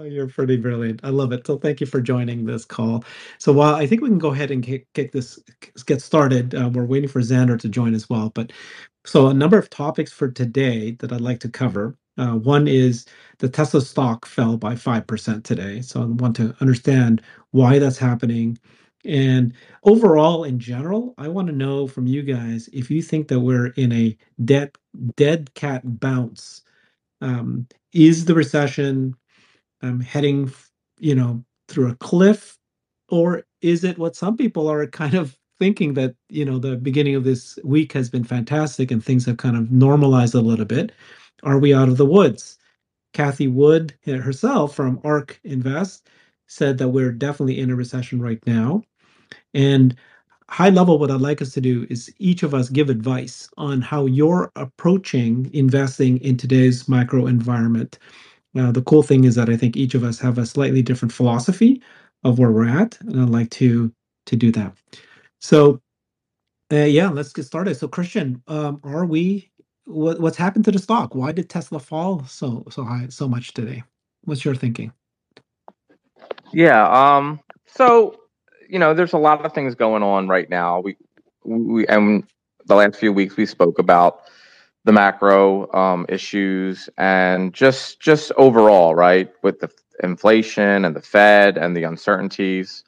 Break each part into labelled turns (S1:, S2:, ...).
S1: Oh, you're pretty brilliant. I love it. So thank you for joining this call. So while I think we can go ahead and kick, kick this get started, uh, we're waiting for Xander to join as well. But so a number of topics for today that I'd like to cover. Uh, one is the Tesla stock fell by five percent today. So I want to understand why that's happening. And overall, in general, I want to know from you guys if you think that we're in a dead dead cat bounce. Um, is the recession um, heading, you know, through a cliff, or is it what some people are kind of thinking that you know the beginning of this week has been fantastic and things have kind of normalized a little bit? Are we out of the woods? Cathie Wood herself from ARK Invest said that we're definitely in a recession right now. And high level, what I'd like us to do is each of us give advice on how you're approaching investing in today's micro environment. Uh, the cool thing is that I think each of us have a slightly different philosophy of where we're at, and I'd like to to do that. So, uh, yeah, let's get started. So, Christian, um, are we? What, what's happened to the stock? Why did Tesla fall so so high so much today? What's your thinking?
S2: Yeah. Um. So, you know, there's a lot of things going on right now. We we and the last few weeks we spoke about the macro um, issues and just just overall, right, with the inflation and the Fed and the uncertainties.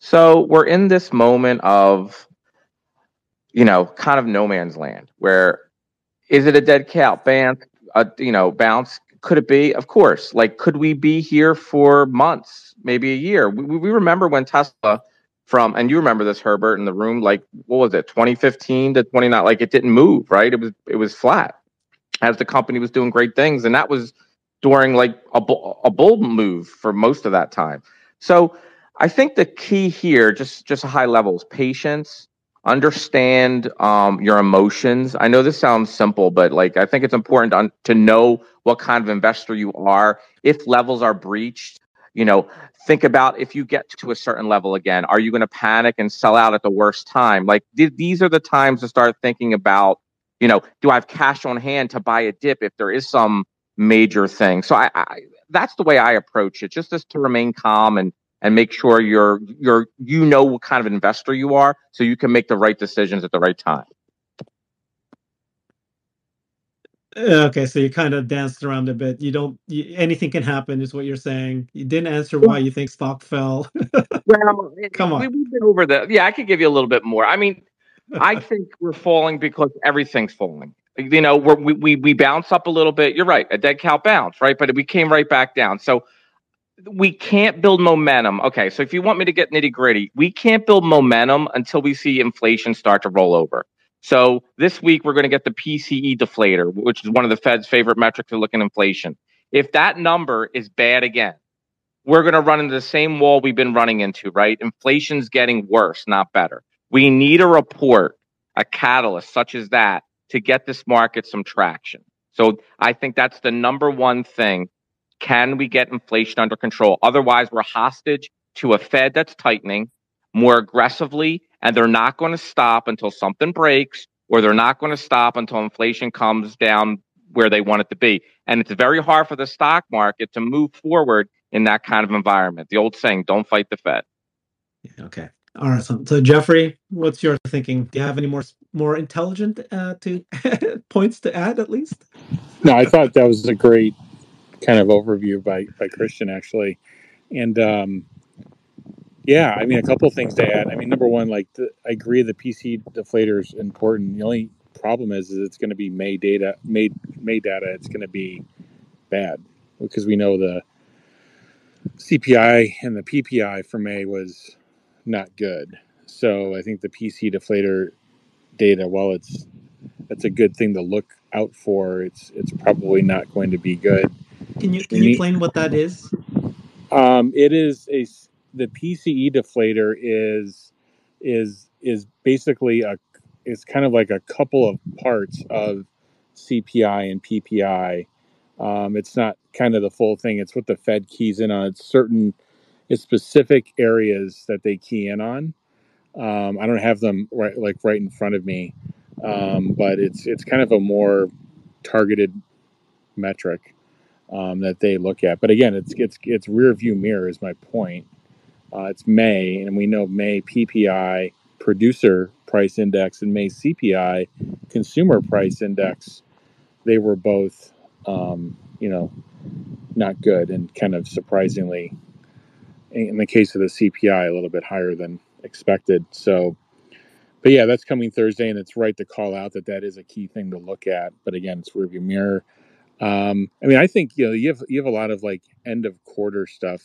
S2: So we're in this moment of, you know, kind of no man's land. Where is it a dead cat bounce? A you know bounce? Could it be? Of course. Like, could we be here for months, maybe a year? We, we remember when Tesla from and you remember this herbert in the room like what was it 2015 to 29 like it didn't move right? It was it was flat as the company was doing great things and that was during like a, a bull move for most of that time. So i think the key here just just high level is patience. Understand um, your emotions. I know this sounds simple but like i think it's important to, to know what kind of investor you are. If levels are breached you know think about if you get to a certain level again are you going to panic and sell out at the worst time? Like th- these are the times to start thinking about you know do i have cash on hand to buy a dip if there is some major thing? So i, I that's the way i approach it just as to remain calm and and make sure you're you're you know what kind of investor you are so you can make the right decisions at the right time
S1: Okay, so you kind of danced around a bit. You don't. You, anything can happen, is what you're saying. You didn't answer why you think stock fell.
S2: well, come on. We, have been over that. Yeah, I could give you a little bit more. I mean, I think we're falling because everything's falling. You know, we're, we we we bounce up a little bit. You're right, a dead cow bounce, right? But we came right back down. So we can't build momentum. Okay, so if you want me to get nitty gritty, we can't build momentum until we see inflation start to roll over. So this week we're going to get the PCE deflator, which is one of the Fed's favorite metrics to look at inflation. If that number is bad again, we're going to run into the same wall we've been running into, right? Inflation's getting worse, not better. We need a report, a catalyst such as that to get this market some traction. So I think that's the number one thing. Can we get inflation under control? Otherwise, we're hostage to a Fed that's tightening more aggressively and they're not going to stop until something breaks or they're not going to stop until inflation comes down where they want it to be. And it's very hard for the stock market to move forward in that kind of environment. The old saying, don't fight the Fed.
S1: Okay. All right. So, so Jeffrey, what's your thinking? Do you have any more more intelligent uh, to points to add at least?
S3: No, I thought that was a great kind of overview by by Christian actually, and um, yeah, I mean, a couple of things to add. I mean, number one, like the, I agree, the PC deflator is important. The only problem is, is it's going to be May data, May May data. It's going to be bad because we know the CPI and the PPI for May was not good. So I think the PC deflator data, while it's it's a good thing to look out for, it's it's probably not going to be good.
S1: Can you can you explain what that is?
S3: Um, it is a the PCE deflator is is is basically a it's kind of like a couple of parts of CPI and PPI. Um, it's not kind of the full thing. It's what the Fed keys in on. It's certain, it's specific areas that they key in on. Um, I don't have them right like right in front of me, um, but it's it's kind of a more targeted metric. um, that they look at. But again, it's it's it's rear view mirror is my point. Uh, it's May, and we know May PPI producer price index and May CPI consumer price index. They were both, um, you know, not good and kind of surprisingly, in the case of the CPI, a little bit higher than expected. So, but yeah, that's coming Thursday, and it's right to call out that that is a key thing to look at. But again, it's rearview mirror. Um, I mean, I think you know you have you have a lot of like end of quarter stuff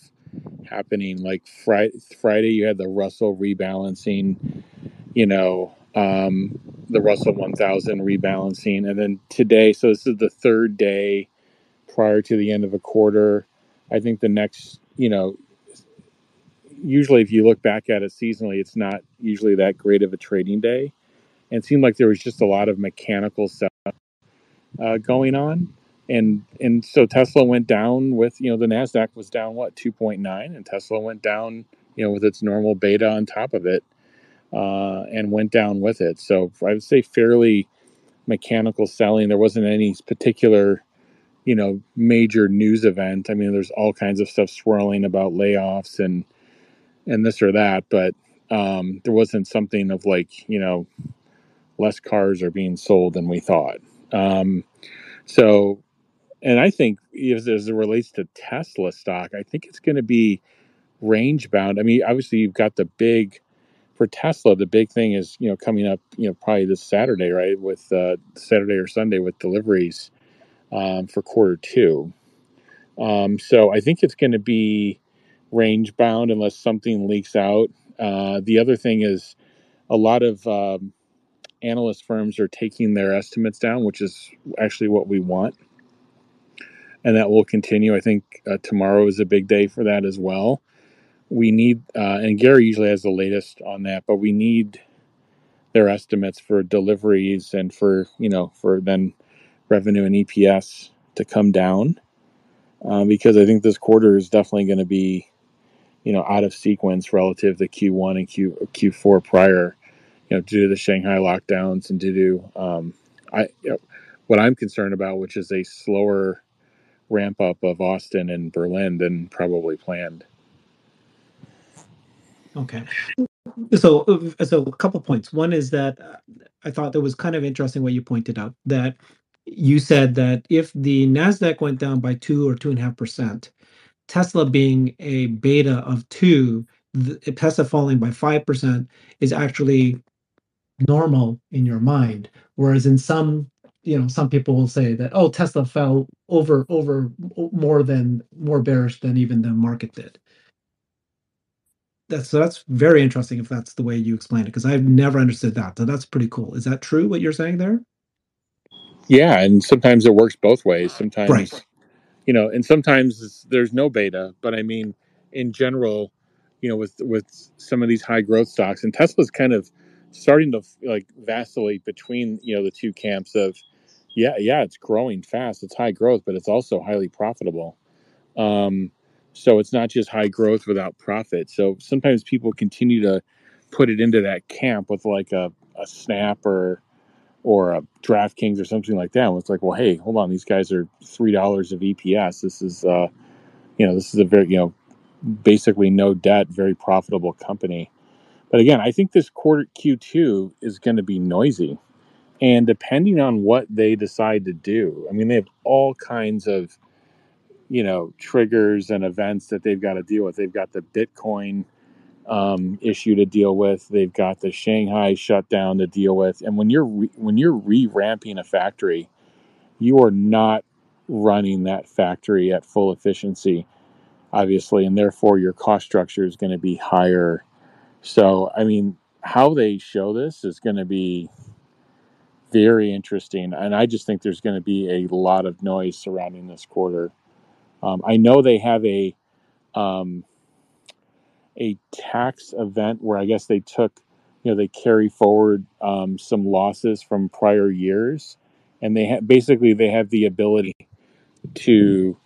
S3: happening. Like Friday, Friday you had the Russell rebalancing, you know, um, the Russell 1000 rebalancing, and then today. So this is the third day prior to the end of a quarter. I think the next, you know, usually if you look back at it seasonally, it's not usually that great of a trading day. And it seemed like there was just a lot of mechanical stuff uh, going on. And and so Tesla went down with, you know, the NASDAQ was down, what, 2.9? And Tesla went down, you know, with its normal beta on top of it uh, and went down with it. So I would say fairly mechanical selling. There wasn't any particular you know major news event i mean there's all kinds of stuff swirling about layoffs and and this or that but um there wasn't something of like you know less cars are being sold than we thought um so and i think as, as it relates to tesla stock i think it's going to be range bound i mean obviously you've got the big for tesla the big thing is you know coming up you know probably this saturday right with uh saturday or sunday with deliveries um, for quarter two. Um, so I think it's going to be range bound unless something leaks out. Uh, the other thing is a lot of um, analyst firms are taking their estimates down, which is actually what we want. And that will continue. I think uh, tomorrow is a big day for that as well. We need, uh, and Gary usually has the latest on that, but we need their estimates for deliveries and for, you know, for then revenue and EPS to come down uh, because I think this quarter is definitely going to be, you know, out of sequence relative to Q1 and Q Q4 prior, you know, due to the Shanghai lockdowns and due to um, I you know, what I'm concerned about, which is a slower ramp up of Austin and Berlin than probably planned.
S1: Okay. So, so a couple points. One is that uh, I thought that was kind of interesting what you pointed out that you said that if the Nasdaq went down by two or two and a half percent, Tesla being a beta of two, the, Tesla falling by five percent is actually normal in your mind. Whereas in some, you know, some people will say that oh, Tesla fell over over more than more bearish than even the market did. That's so that's very interesting if that's the way you explain it because I've never understood that. So that's pretty cool. Is that true what you're saying there?
S3: Yeah, and sometimes it works both ways. Sometimes,
S1: Right.
S3: you know, and sometimes there's no beta. But I mean, in general, you know, with with some of these high growth stocks, and Tesla's kind of starting to like vacillate between you know the two camps of, yeah, yeah, it's growing fast, it's high growth, but it's also highly profitable. Um, so it's not just high growth without profit. So sometimes people continue to put it into that camp with like a, a Snap or or a DraftKings or something like that. And it's like, well, hey, hold on, these guys are three dollars of EPS. This is, uh, you know, this is a very, you know, basically no debt, very profitable company. But again, I think this quarter Q2 is going to be noisy, and depending on what they decide to do, I mean, they have all kinds of, you know, triggers and events that they've got to deal with. They've got the Bitcoin um, issue to deal with. They've got the Shanghai shutdown to deal with. And when you're re- when you're re-ramping a factory, you are not running that factory at full efficiency, obviously, and therefore your cost structure is going to be higher. So, I mean, how they show this is going to be very interesting, and I just think there's going to be a lot of noise surrounding this quarter. Um, I know they have a um, a tax event where I guess they took, you know, they carry forward um, some losses from prior years, and they ha- basically they have the ability to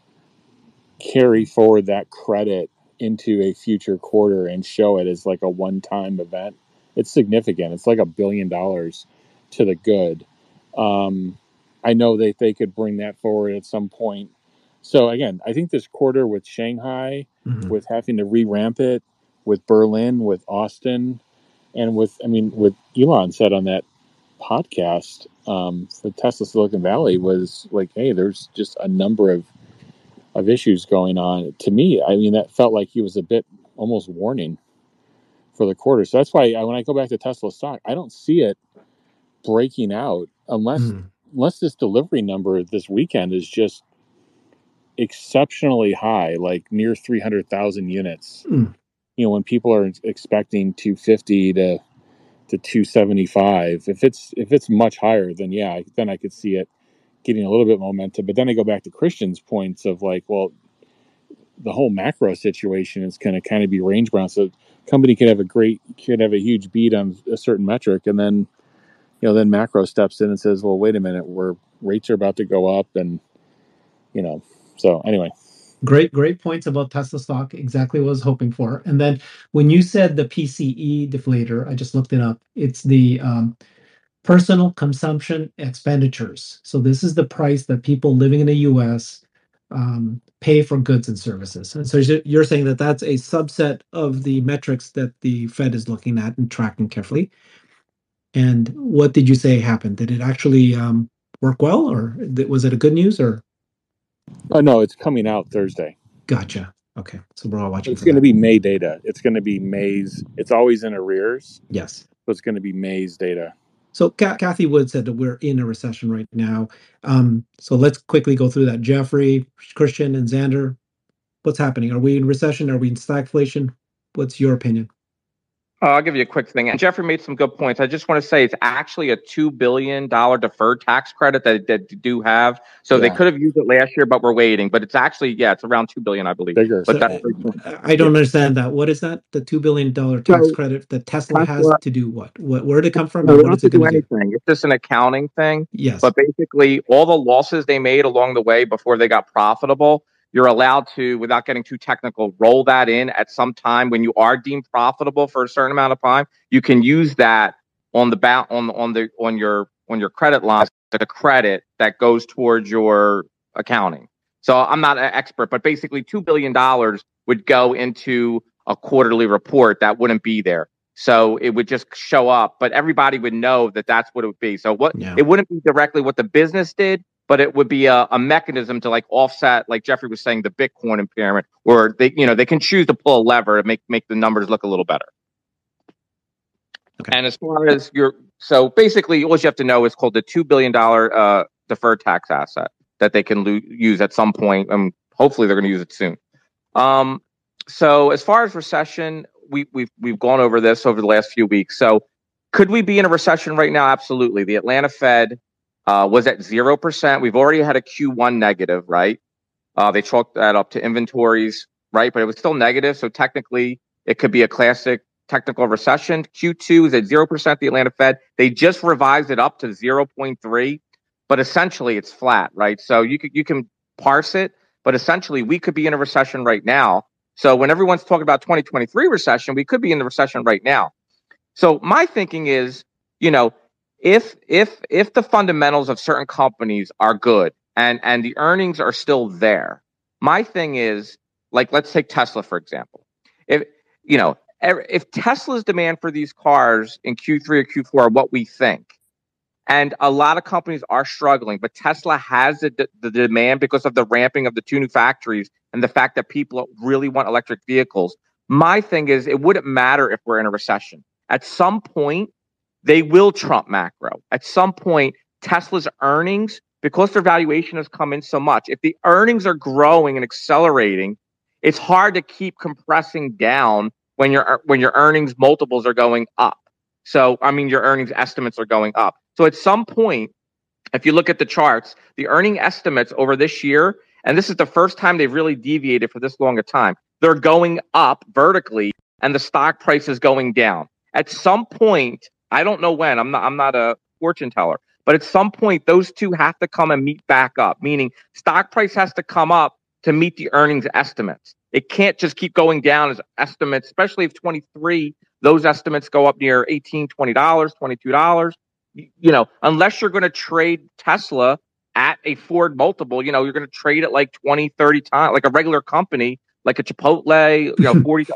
S3: carry forward that credit into a future quarter and show it as like a one-time event. It's significant. It's like a billion dollars to the good. Um, I know that they could bring that forward at some point So again, I think this quarter with Shanghai,
S1: Mhm.
S3: with having to re-ramp it, with Berlin, with Austin, and with I mean, with Elon said on that podcast um, for Tesla Silicon Valley was like, hey, there's just a number of of issues going on. To me, I mean, that felt like he was a bit almost warning for the quarter. So that's why I, when I go back to Tesla stock, I don't see it breaking out unless
S1: Mm.
S3: unless this delivery number this weekend is just exceptionally high, like near 300,000 units.
S1: Mm.
S3: You know, when people are expecting 250 to to 275, if it's if it's much higher, then yeah, then I could see it getting a little bit momentum. But then I go back to Christian's points of like, well, the whole macro situation is going to kind of be range bound. So company could have a great, could have a huge beat on a certain metric, and then you know then macro steps in and says, well, wait a minute, where rates are about to go up, and you know, so anyway,
S1: Great, great points about Tesla stock. Exactly what I was hoping for. And then when you said the PCE deflator, I just looked it up. It's the um, personal consumption expenditures. So this is the price that people living in the U.S. Um, pay for goods and services. And so you're saying that that's a subset of the metrics that the Fed is looking at and tracking carefully. And what did you say happened? Did it actually um, work well, or was it a good news? Or
S3: oh no, it's coming out Thursday.
S1: gotcha. Okay, so we're all watching.
S3: It's going to be May data. It's going to be May's. It's always in arrears,
S1: yes.
S3: so it's going to be May's data.
S1: So Cathie Wood said that we're in a recession right now. Um, so let's quickly go through that. Jeffrey, Christian, and Xander, what's happening? Are we in recession? Are we in stagflation? What's your opinion?
S2: Uh, I'll give you a quick thing. And Jeffrey made some good points. I just want to say it's actually a two billion dollar deferred tax credit that that they do have. So they could have used it last year, but we're waiting. But it's actually yeah, it's around two billion, I believe.
S3: Bigger.
S2: But
S1: So,
S2: that's
S1: I don't understand that. What is that? The two billion dollar tax
S2: So,
S1: credit that Tesla has to do what? What? Where did it come from?
S2: No,
S1: And
S2: they don't
S1: it
S2: have do
S1: going to do?
S2: anything. It's just an accounting thing.
S1: Yes.
S2: But basically, all the losses they made along the way before they got profitable, you're allowed to, without getting too technical, roll that in at some time when you are deemed profitable for a certain amount of time. You can use that on the ba- on on the on your on your credit line, the credit that goes towards your accounting. So I'm not an expert, but basically, two billion dollars would go into a quarterly report that wouldn't be there. So it would just show up, but everybody would know that that's what it would be. So what
S1: Yeah.
S2: it wouldn't be directly what the business did, but it would be a, a mechanism to like offset, like Jeffrey was saying, the Bitcoin impairment, where they, you know, they can choose to pull a lever to make make the numbers look a little better.
S1: Okay.
S2: And as far as your, so basically, all you have to know is called the two billion dollar uh, deferred tax asset that they can lo- use at some point, and hopefully they're going to use it soon. Um, so as far as recession, we, we've we've gone over this over the last few weeks. So could we be in a recession right now? Absolutely. The Atlanta Fed uh, was at zero percent. We've already had a Q1 negative, right? Uh, they chalked that up to inventories, right? But it was still negative, so technically it could be a classic technical recession. Q2 is at zero percent. The Atlanta Fed they just revised it up to zero point three, but essentially it's flat, right? So you could you can parse it, but essentially we could be in a recession right now. So when everyone's talking about 2023 recession, we could be in the recession right now. So my thinking is, you know, if if if the fundamentals of certain companies are good and and the earnings are still there, my thing is like let's take Tesla for example. If you know, if Tesla's demand for these cars in Q3 or Q4 are what we think, and a lot of companies are struggling, but Tesla has the, the demand because of the ramping of the two new factories and the fact that people really want electric vehicles. My thing is, it wouldn't matter if we're in a recession. At some point, they will trump macro. At some point, Tesla's earnings, because their valuation has come in so much, if the earnings are growing and accelerating, it's hard to keep compressing down when your when your earnings multiples are going up. So, I mean, your earnings estimates are going up. So, at some point, if you look at the charts, the earning estimates over this year, and this is the first time they've really deviated for this long a time, they're going up vertically, and the stock price is going down. At some point, I don't know when. I'm not. I'm not a fortune teller, but at some point, those two have to come and meet back up. Meaning, stock price has to come up to meet the earnings estimates. It can't just keep going down as estimates, especially if 23 those estimates go up near 18 20 dollars 22 dollars you know unless you're going to trade tesla at a Ford multiple, you know, you're going to trade it like 20, 30 times, like a regular company, like a Chipotle, you know, 40,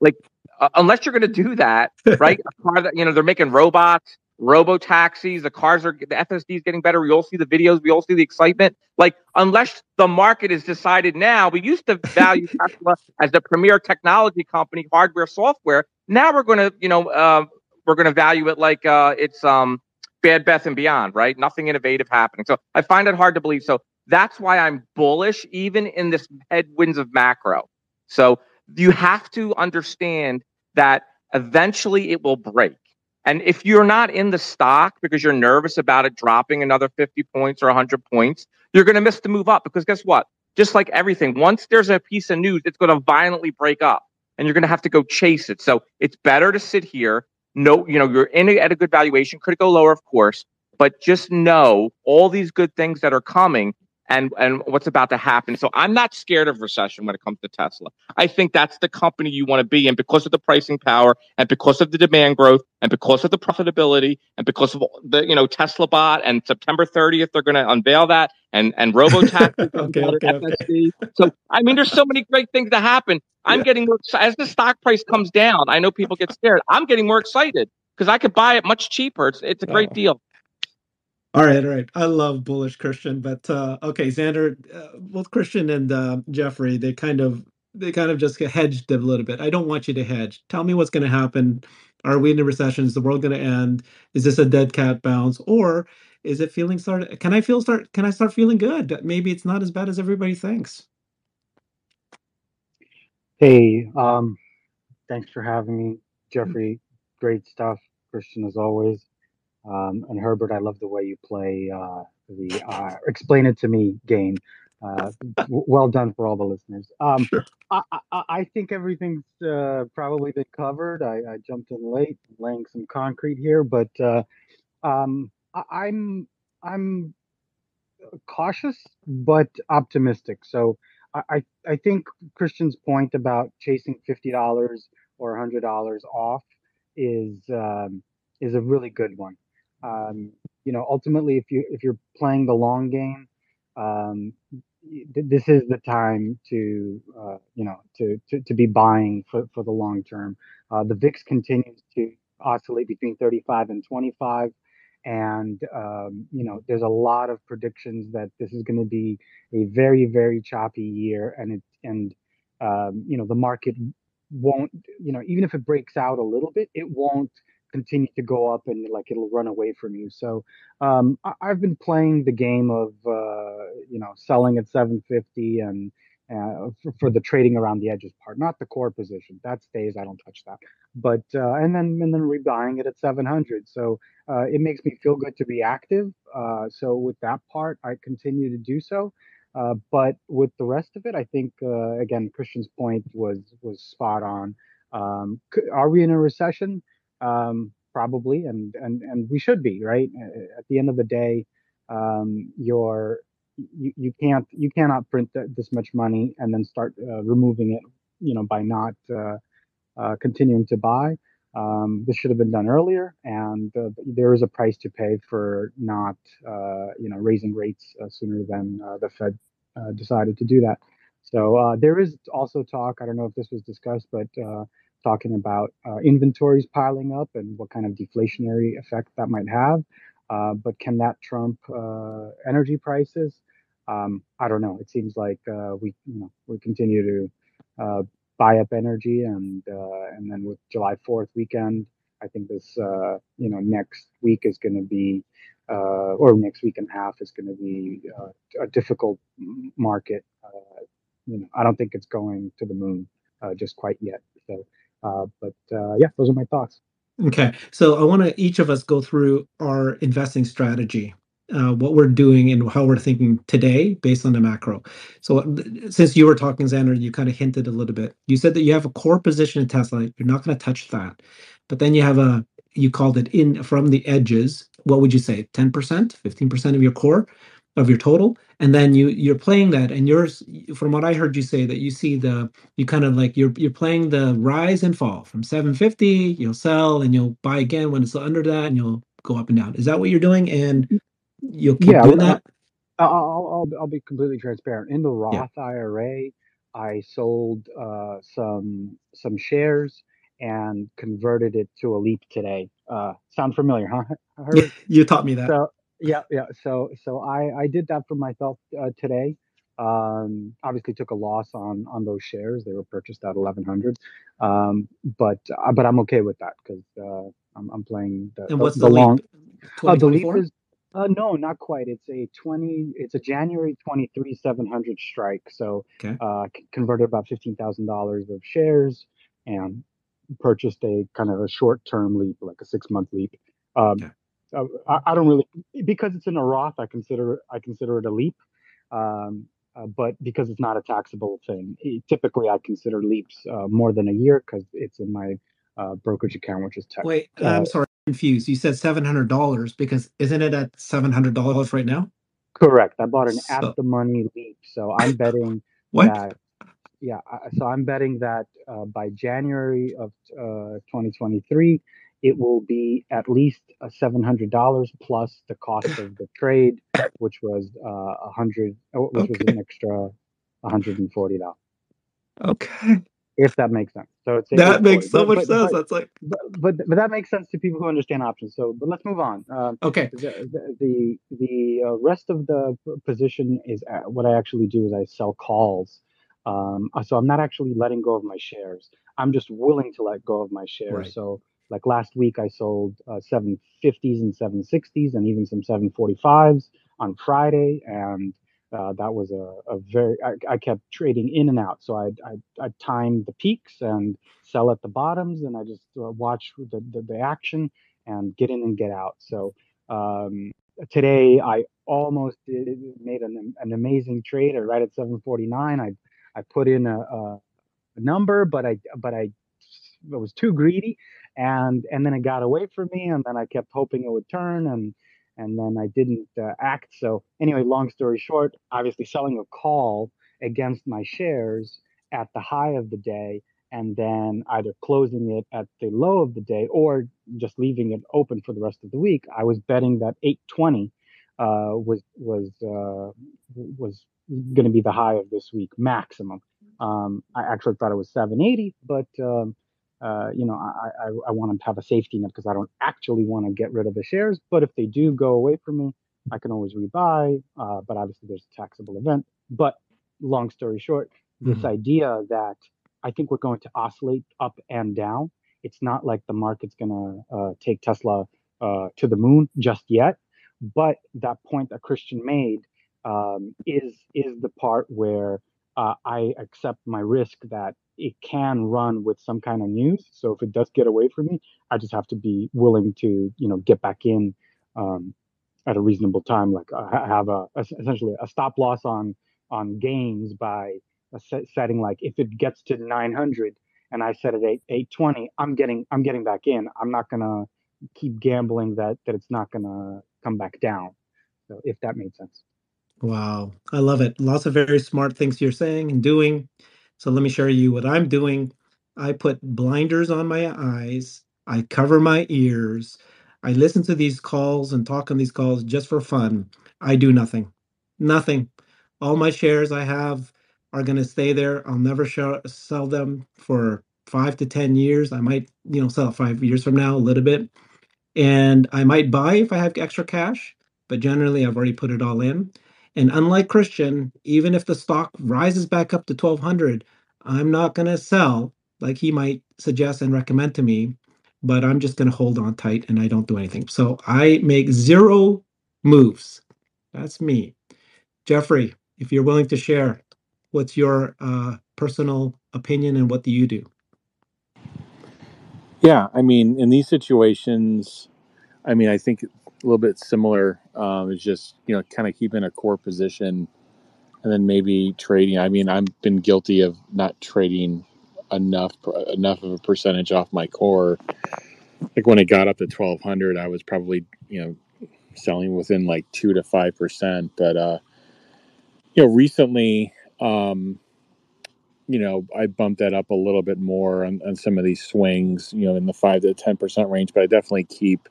S2: like, uh, unless you're going to do that, right? a car that, you know, they're making robots, robo taxis, the cars are, the FSD is getting better. We all see the videos, we all see the excitement. Like, unless the market is decided now, we used to value Tesla as the premier technology company, hardware, software. Now we're going to, you know, uh, we're going to value it like uh, it's, um, Bed Bath and Beyond, right? Nothing innovative happening. So I find it hard to believe. So that's why I'm bullish, even in this headwinds of macro. So you have to understand that eventually it will break. And if you're not in the stock because you're nervous about it dropping another 50 points or 100 points, you're going to miss the move up because guess what? Just like everything, once there's a piece of news, it's going to violently break up and you're going to have to go chase it. So it's better to sit here no, you know, you're in at a good valuation. Could it go lower, of course, but just know all these good things that are coming and and what's about to happen. So I'm not scared of recession when it comes to Tesla. I think that's the company you want to be in because of the pricing power and because of the demand growth and because of the profitability and because of the you know Tesla bot and September 30th they're going to unveil that and and RoboTaxi okay, okay, okay. So I mean there's so many great things to happen. I'm yeah. getting more as the stock price comes down. I know people get scared. I'm getting more excited because I could buy it much cheaper. It's it's a great oh. deal.
S1: All right, all right. I love bullish Christian, but uh, okay, Xander, uh, both Christian and uh, Jeffrey, they kind of they kind of just hedged a little bit. I don't want you to hedge. Tell me what's going to happen. Are we in a recession? Is the world going to end? Is this a dead cat bounce, or is it feeling start? Can I feel start? Can I start feeling good? Maybe it's not as bad as everybody thinks.
S4: Hey, um, thanks for having me, Jeffrey. Great stuff, Christian, as always. Um, and Herbert, I love the way you play uh, the uh, explain it to me game. Uh, w- well done for all the listeners. Um, sure. I, I, I, think everything's uh, probably been covered. I, I, jumped in late, laying some concrete here, but uh, um, I, am I'm, I'm cautious but optimistic. So I, I think Christian's point about chasing fifty dollars or hundred dollars off is um, is a really good one. Um, you know, ultimately, if you if you're playing the long game, um, this is the time to uh, you know to, to to be buying for for the long term. Uh, the VIX continues to oscillate between 35 and 25, and um, you know there's a lot of predictions that this is going to be a very very choppy year, and it and um, you know the market won't you know even if it breaks out a little bit, it won't continue to go up and like it'll run away from you. So um, I, have been playing the game of uh, you know selling at 750 and uh, for, for, the trading around the edges part, not the core position. That stays. I don't touch that. But uh, and then and then rebuying it at 700. So uh, it makes me feel good to be active. Uh, so with that part, I continue to do so. Uh, but with the rest of it, I think again, Christian's point was was spot on. Um, are we in a recession? Um, probably, and and and we should be right. At the end of the day, um, you're you, you can't you cannot print th- this much money and then start uh, removing it, you know, by not uh, uh, continuing to buy. Um, this should have been done earlier, and uh, there is a price to pay for not, uh, you know, raising rates uh, sooner than the Fed decided to do that. So uh, there is also talk. I don't know if this was discussed, but talking about uh, inventories piling up and what kind of deflationary effect that might have. Uh, but can that trump uh, energy prices? Um, I don't know. It seems like uh, we, you know, we continue to uh, buy up energy, and uh, and then with July Fourth weekend, I think this, you know, next week is going to be, or next week and a half is going to be a difficult market. you know, I don't think it's going to the moon just quite yet. So uh, but uh, yeah, those are my thoughts.
S1: Okay, so I want to each of us go through our investing strategy, uh, what we're doing and how we're thinking today based on the macro. So since you were talking, Xander, you kind of hinted a little bit. You said that you have a core position in Tesla. You're not going to touch that, but then you have a you called it in from the edges. What would you say? Ten percent, fifteen percent of your core of your total and then you you're playing that and you're from what i heard you say that you see the you kind of like you're you're playing the rise and fall from 750 you'll sell and you'll buy again when it's under that and you'll go up and down is that what you're doing and you'll keep yeah, doing that
S4: I'll, I'll, I'll be completely transparent. In the Roth yeah. IRA, I sold uh, some some shares and converted it to a leap today. Uh, sound familiar, huh?
S1: You taught me that.
S4: So yeah, yeah. So so I I did that for myself uh, today. Um, obviously took a loss on on those shares. They were purchased at eleven hundred, um, but uh, but I'm okay with that because uh, I'm, I'm playing the,
S1: and what's the, the long. Uh,
S4: the leap is uh, no, not quite. It's a twenty. It's a January twenty three seven hundred strike. So
S1: okay.
S4: uh, c- converted about fifteen thousand dollars of shares and purchased a kind of a short term leap, like a six month leap. Um, okay. Uh, I, I, don't really because it's in a Roth. I consider I consider it a leap. Um, uh, but because it's not a taxable thing, typically I consider leaps uh, more than a year because it's in my uh, brokerage account, which is tax.
S1: Wait, I'm sorry confused. You said seven hundred dollars because isn't it at seven hundred dollars right now?
S4: Correct. I bought an so, at the money leap, so I'm betting
S1: what?
S4: that. Yeah, so I'm betting that uh, by January of uh, 2023, it will be at least $700 plus the cost of the trade, which was uh, a hundred, uh, which okay. was an extra $140.
S1: Okay
S4: if that makes sense. So
S1: it's that makes so but, much but, sense. But, That's like,
S4: but, but, but that makes sense to people who understand options. So, but let's move on. Um,
S1: okay.
S4: The the the, uh, rest of the position is uh, what I actually do is I sell calls. Um, uh, so I'm not actually letting go of my shares. I'm just willing to let go of my shares. Right. So like last week I sold uh, 750s and 760s and even some 745s on Friday. And uh, that was a, a very I, I, kept trading in and out. So I, I I timed the peaks and sell at the bottoms and I just uh, watch the, the, the action and get in and get out. So um, today I almost did, made an, an amazing trade right at 749 I I put in a, a, number but I but I it was too greedy and and then it got away from me and then I kept hoping it would turn and and then I didn't uh, act. So anyway, long story short, obviously selling a call against my shares at the high of the day and then either closing it at the low of the day or just leaving it open for the rest of the week. I was betting that 820 uh, was was uh, was going to be the high of this week maximum. Um, I actually thought it was 780, but um, uh, you know, I, I, I want to have a safety net because I don't actually want to get rid of the shares. But if they do go away from me, I can always rebuy. Uh, but obviously, there's a taxable event. But long story short, mm-hmm. this idea that I think we're going to oscillate up and down. It's not like the market's going to uh, take Tesla uh, to the moon just yet. But that point that Christian made um, is is the part where uh, I accept my risk that it can run with some kind of news. So if it does get away from me, I just have to be willing to, you know, get back in um, at a reasonable time. Like I have a, essentially a stop loss on on gains by set, setting like if it gets to 900 and I set it at 820, I'm getting I'm getting back in. I'm not gonna keep gambling that that it's not gonna come back down. So if that made sense.
S1: Wow, I love it. Lots of very smart things you're saying and doing. So let me show you what I'm doing. I put blinders on my eyes. I cover my ears. I listen to these calls and talk on these calls just for fun. I do nothing. Nothing. All my shares I have are going to stay there. I'll never show, sell them for five to 10 years. I might, you know, sell five years from now a little bit. And I might buy if I have extra cash, but generally I've already put it all in. And unlike Christian, even if the stock rises back up to 1200, I'm not going to sell like he might suggest and recommend to me, but I'm just going to hold on tight and I don't do anything. So I make zero moves. That's me. Jeffrey, if you're willing to share, what's your uh, personal opinion and what do you do?
S3: Yeah, I mean, in these situations, I mean, I think a little bit similar. Um, is just you know kind of keeping a core position, and then maybe trading. I mean, I've been guilty of not trading enough enough of a percentage off my core. Like when it got up to twelve hundred, I was probably you know selling within like two to five percent. But uh, you know, recently, um, you know, I bumped that up a little bit more on, on some of these swings. You know, in the five to ten percent range. But I definitely keep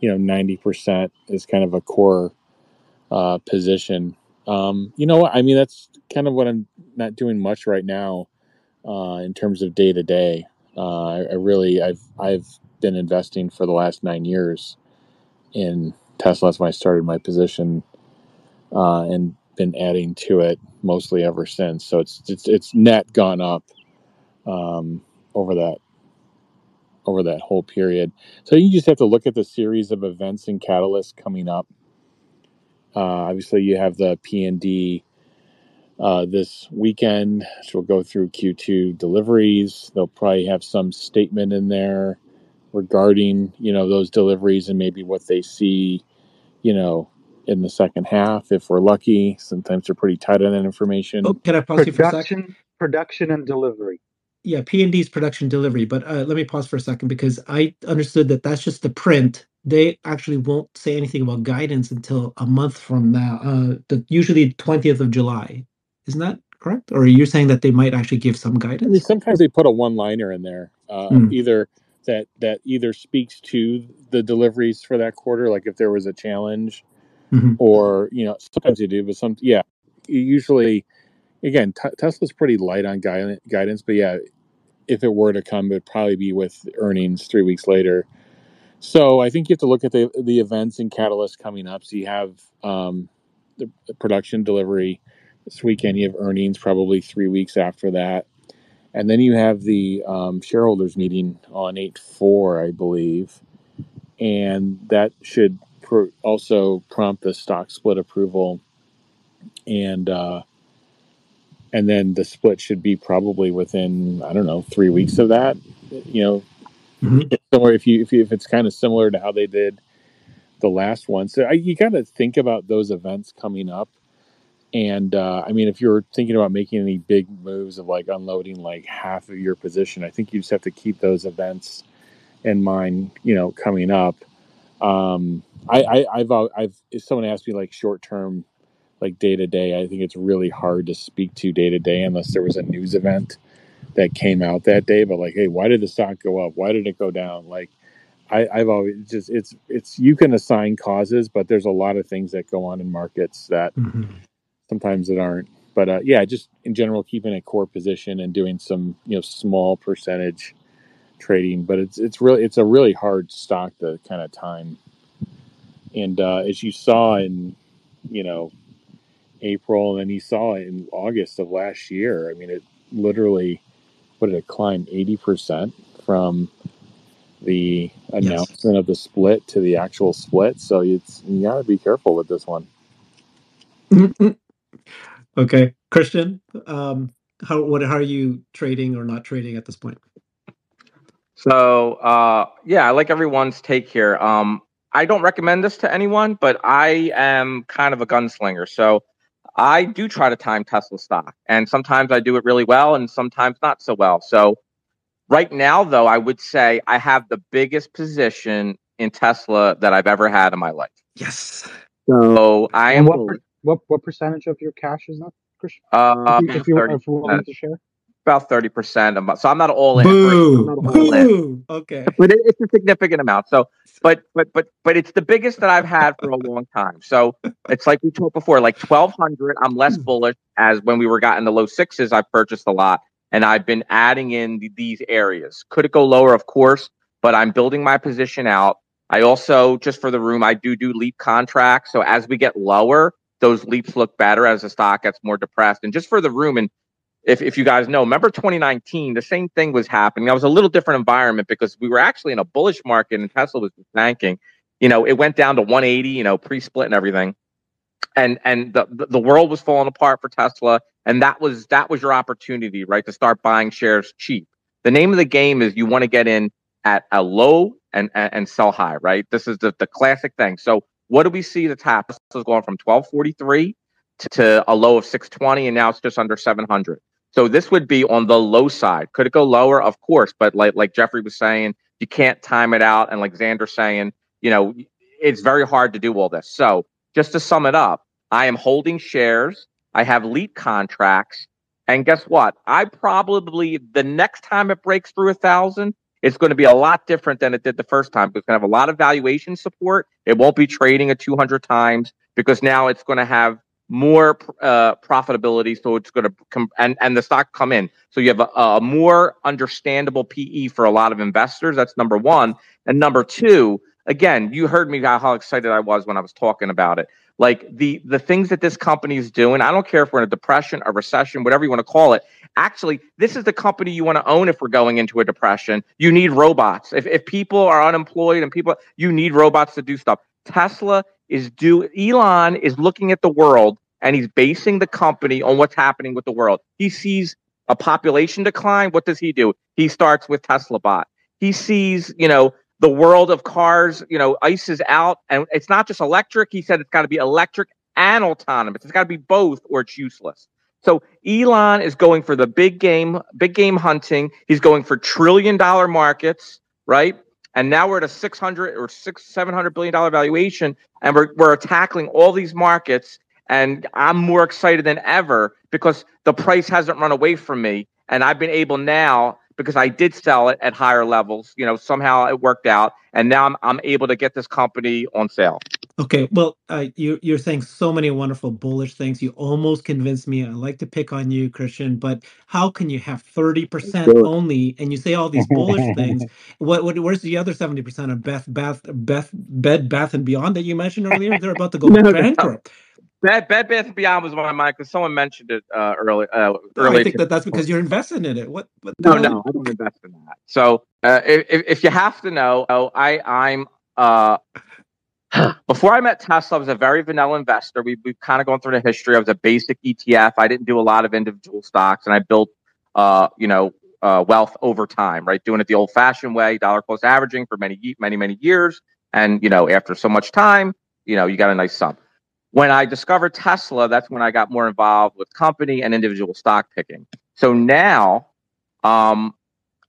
S3: you know, 90% is kind of a core uh, position. Um, you know what? I mean, that's kind of what I'm not doing much right now uh, in terms of day to day. I really, I've, I've been investing for the last nine years in Tesla. That's when I started my position, uh, and been adding to it mostly ever since. So it's it's it's net gone up um, over that over that whole period. So you just have to look at the series of events and catalysts coming up. Uh, obviously, you have the PND uh, this weekend, which will go through Q2 deliveries. They'll probably have some statement in there regarding you know those deliveries and maybe what they see, you know, in the second half if we're lucky. Sometimes they're pretty tight on that information.
S1: Oh, can I pause you for a second?
S4: Production, production and delivery.
S1: Yeah, P and D's production delivery. But uh, let me pause for a second because I understood that that's just the print. They actually won't say anything about guidance until a month from now. Uh, the usually twentieth of July. Isn't that correct? Or are you saying that they might actually give some
S3: I mean,
S1: guidance?
S3: sometimes they put a one-liner in there, uh,
S1: Mm.
S3: either that that either speaks to the deliveries for that quarter, like if there was a challenge,
S1: Mhm.
S3: or you know, sometimes they do, but some, yeah, usually, again, t- Tesla's pretty light on guidance, but yeah, if it were to come, it'd probably be with earnings three weeks later. So I think you have to look at the the events and catalysts coming up. So you have um, the, production delivery this weekend. You have earnings probably three weeks after that, and then you have the um, shareholders meeting on eight four, I believe, and that should also prompt the stock split approval, and uh, and then the split should be probably within I don't know three weeks of that. You know,
S1: Mhm.
S3: somewhere if you if, you, if it's kind of similar to how they did the last one. So I, you got to think about those events coming up. And uh, I mean, if you're thinking about making any big moves of like unloading like half of your position, I think you just have to keep those events in mind. You know, coming up. Um, I, I I've I've if someone asked me like short term, like day to day, I think it's really hard to speak to day to day unless there was a news event that came out that day. But like, hey, why did the stock go up? Why did it go down? Like, I, I've always just it's it's you can assign causes, but there's a lot of things that go on in markets that
S1: Mhm.
S3: sometimes that aren't. But uh, yeah, just in general, keeping a core position and doing some you know small percentage trading. But it's it's really it's a really hard stock to kind of time. And uh, as you saw in you know April, and then you saw it in August of last year. I mean, it literally what did it climb eighty percent from the
S1: Yes.
S3: announcement of the split to the actual split. So it's you got to be careful with this one.
S1: Okay, Christian, um, how what how are you trading or not trading at this point?
S2: So uh, yeah, I like everyone's take here. Um, I don't recommend this to anyone, but I am kind of a gunslinger. So I do try to time Tesla stock, and sometimes I do it really well, and sometimes not so well. So right now, though, I would say I have the biggest position in Tesla that I've ever had in my life.
S1: Yes.
S2: So I am
S4: what, per, what what percentage of your cash is that, Christian?
S2: Uh,
S4: if you, if you if you're willing to share.
S2: About thirty percent. So I'm not all in. for it.
S1: Boo.
S2: Not all in.
S1: Okay.
S2: but it, it's a significant amount. So, but but but but it's the biggest that I've had for a long time. So it's like we talked before, like twelve hundred. I'm less hmm. bullish as when we were gotten the low sixes. I've purchased a lot, and I've been adding in th- these areas. Could it go lower? Of course, but I'm building my position out. I also, just for the room, I do do leap contracts. So as we get lower, those leaps look better as the stock gets more depressed. And just for the room, and if, if you guys know, remember 2019, the same thing was happening. That was a little different environment because we were actually in a bullish market and Tesla was tanking. You know, it went down to 180, you know, pre-split and everything. And and the the the world was falling apart for Tesla. And that was that was your opportunity, right? To start buying shares cheap. The name of the game is you want to get in at a low and, and, sell high, right? This is the, the classic thing. So what do we see that's happened? Tesla's going from 1243 to, to a low of 620 and now it's just under 700. So this would be on the low side. Could it go lower? Of course, but like like Jeffrey was saying, you can't time it out, and like Xander saying, you know, it's very hard to do all this. So just to sum it up, I am holding shares. I have leap contracts, and guess what? I probably the next time it breaks through a thousand, it's going to be a lot different than it did the first time. It's going to have a lot of valuation support. It won't be trading at 200 times. because now it's going to have more uh, profitability. So it's going to come and, and the stock come in. So you have a, a more understandable PE for a lot of investors. That's number one. And number two, again, you heard me how, how excited I was when I was talking about it. Like the the things that this company is doing, I don't care if we're in a depression, a recession, whatever you want to call it. Actually, this is the company you want to own if we're going into a depression. You need robots. If if people are unemployed and people, you need robots to do stuff. Tesla is do Elon is looking at the world and he's basing the company on what's happening with the world. He sees a population decline. What does he do? He starts with Tesla bot. He sees, you know, the world of cars, you know, ice is out and it's not just electric. He said it's got to be electric and autonomous. It's got to be both or it's useless. So Elon is going for the big game, big game hunting. He's going for trillion dollar markets, right? And now we're at a 600 or six, 700 billion dollar valuation and we're, we're tackling all these markets. And I'm more excited than ever because the price hasn't run away from me. And I've been able now because I did sell it at higher levels. You know, somehow it worked out, and now I'm I'm able to get this company on sale.
S1: Okay, well, uh, you you're saying so many wonderful bullish things. You almost convinced me. I like to pick on you, Christian, but how can you have thirty percent only, and you say all these bullish things? What, what where's the other seventy percent of Beth Bath Beth Bed Bath and Beyond that you mentioned earlier? They're about to go no, bankrupt.
S2: Bed, Bed Bath and Beyond was one of mine because someone mentioned it uh, early. Uh, early
S1: I think that that's because you're investing in it. What? what
S2: no, no, I don't invest in that. So uh, if, if you have to know, oh, I I'm uh, before I met Tesla, I was a very vanilla investor. We we've kind of gone through the history. I was a basic ETF. I didn't do a lot of individual stocks, and I built uh, you know uh, wealth over time, right? Doing it the old-fashioned way, dollar cost averaging for many many many years, and you know after so much time, you know you got a nice sum when I discovered Tesla, that's when I got more involved with company and individual stock picking. So now, um,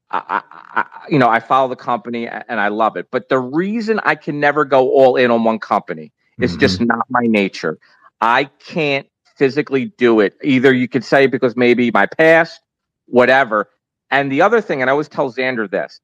S2: I, I, you know, I follow the company and I love it. But the reason I can never go all in on one company is mm-hmm. just not my nature. I can't physically do it. Either you could say because maybe my past, whatever. And the other thing, and I always tell Xander this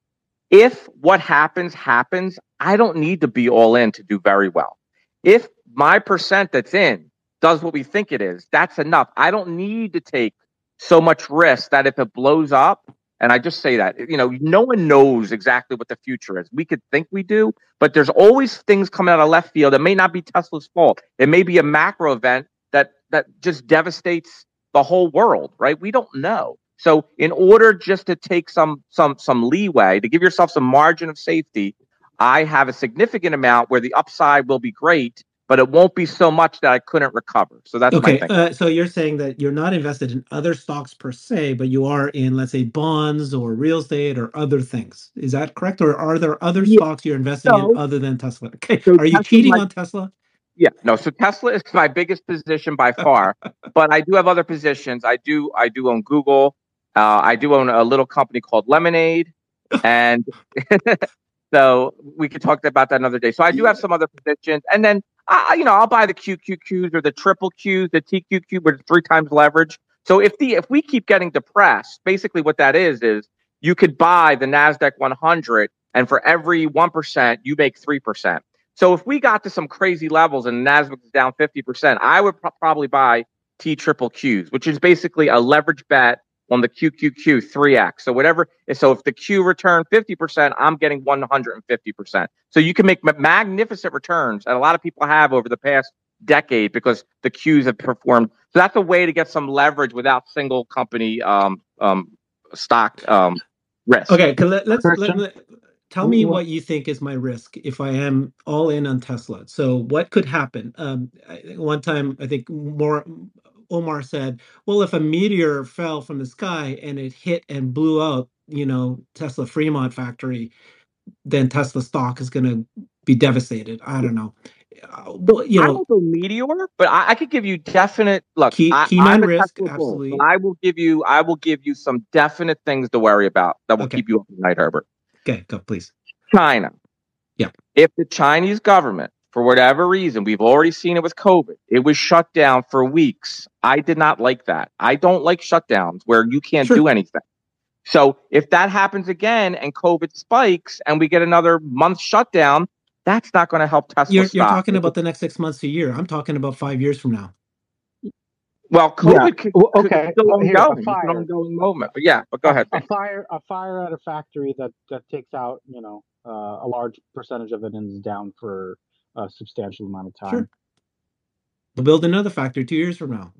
S2: if what happens happens, I don't need to be all in to do very well. If my percent that's in does what we think it is, that's enough. I don't need to take so much risk that if it blows up, and I just say that, you know, no one knows exactly what the future is. We could think we do, but there's always things coming out of left field that may not be Tesla's fault. It may be a macro event that that just devastates the whole world, right? We don't know. So in order just to take some some some leeway, to give yourself some margin of safety, I have a significant amount where the upside will be great but it won't be so much that I couldn't recover. So that's
S1: okay. Uh, so you're saying that you're not invested in other stocks per se, but you are in, let's say, bonds or real estate or other things. Is that correct? Or are there other yeah. stocks you're investing no. in other than Tesla? Okay. So are you cheating my, on Tesla?
S2: Yeah. No. So Tesla is my biggest position by far, but I do have other positions. I do. I do own Google. Uh, I do own a little company called Lemonade, and so we could talk about that another day. So I do have some other positions, and then I, you know, I'll buy the QQQs or the triple Qs, the TQQ with three times leverage. So if the if we keep getting depressed, basically what that is is you could buy the Nasdaq 100, and for every one percent, you make three percent. So if we got to some crazy levels and Nasdaq is down 50%, I would pro- probably buy T triple Qs, which is basically a leverage bet on the QQQ 3x. So whatever, so if the Q return 50%, I'm getting 150%. So you can make magnificent returns, and a lot of people have over the past decade because the Qs have performed. So that's a way to get some leverage without single company um, um, stock um, risk.
S1: Okay, let, us let, let, tell me what you think is my risk if I am all in on Tesla. So what could happen? Um, one time, I think more Omar said, well, if a meteor fell from the sky and it hit and blew out, you know, Tesla Fremont factory, then Tesla stock is going to be devastated. I don't know.
S2: Uh, well, you know, I don't go meteor, but I, I, could give you definite look.
S1: Key, key I, risk, absolutely.
S2: I will give you. I will give you some definite things to worry about that will okay. keep you up at night, Herbert.
S1: Okay, go please.
S2: China.
S1: Yeah.
S2: If the Chinese government for whatever reason, we've already seen it with COVID. It was shut down for weeks. I did not like that. I don't like shutdowns where you can't sure. do anything. So if that happens again and COVID spikes and we get another month shutdown, that's not going to help Tesla.
S1: You're,
S2: stock.
S1: you're talking about the next six months to a year. I'm talking about five years from now.
S2: well, COVID could,
S4: Well,
S2: could
S4: okay,
S2: still
S4: here's a
S2: ongoing. It's an
S4: fire.
S2: ongoing moment. But yeah, but go ahead.
S4: a fire a fire at a factory that that takes out you know uh, a large percentage of it and is down for a substantial amount of time.
S1: Sure. We'll build another factory two years from now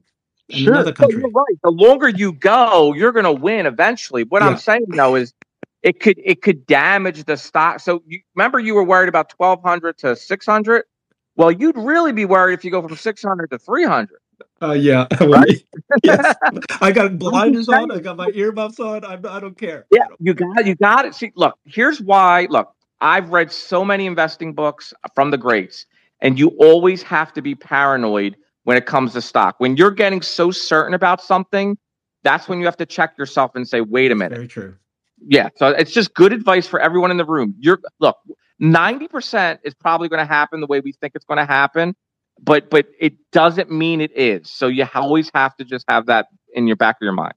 S1: in
S4: Sure.
S1: another country.
S2: you're right. The longer you go, you're going to win eventually. What
S1: Yeah.
S2: I'm saying though is, it could it could damage the stock. So you remember you were worried about 1200 to 600. Well, you'd really be worried if you go from 600 to 300.
S1: Uh, yeah.
S2: Right?
S1: yes. I got blinders on. I got my earmuffs on. I, I don't care.
S2: Yeah, you got it. you got it. See, look, here's why. Look, I've read so many investing books from the greats, and you always have to be paranoid when it comes to stock. When you're getting so certain about something, that's when you have to check yourself and say, "Wait a minute."
S1: Very true.
S2: Yeah, so it's just good advice for everyone in the room. You're look, 90% is probably going to happen the way we think it's going to happen, but but it doesn't mean it is. So you always have to just have that in your back of your mind.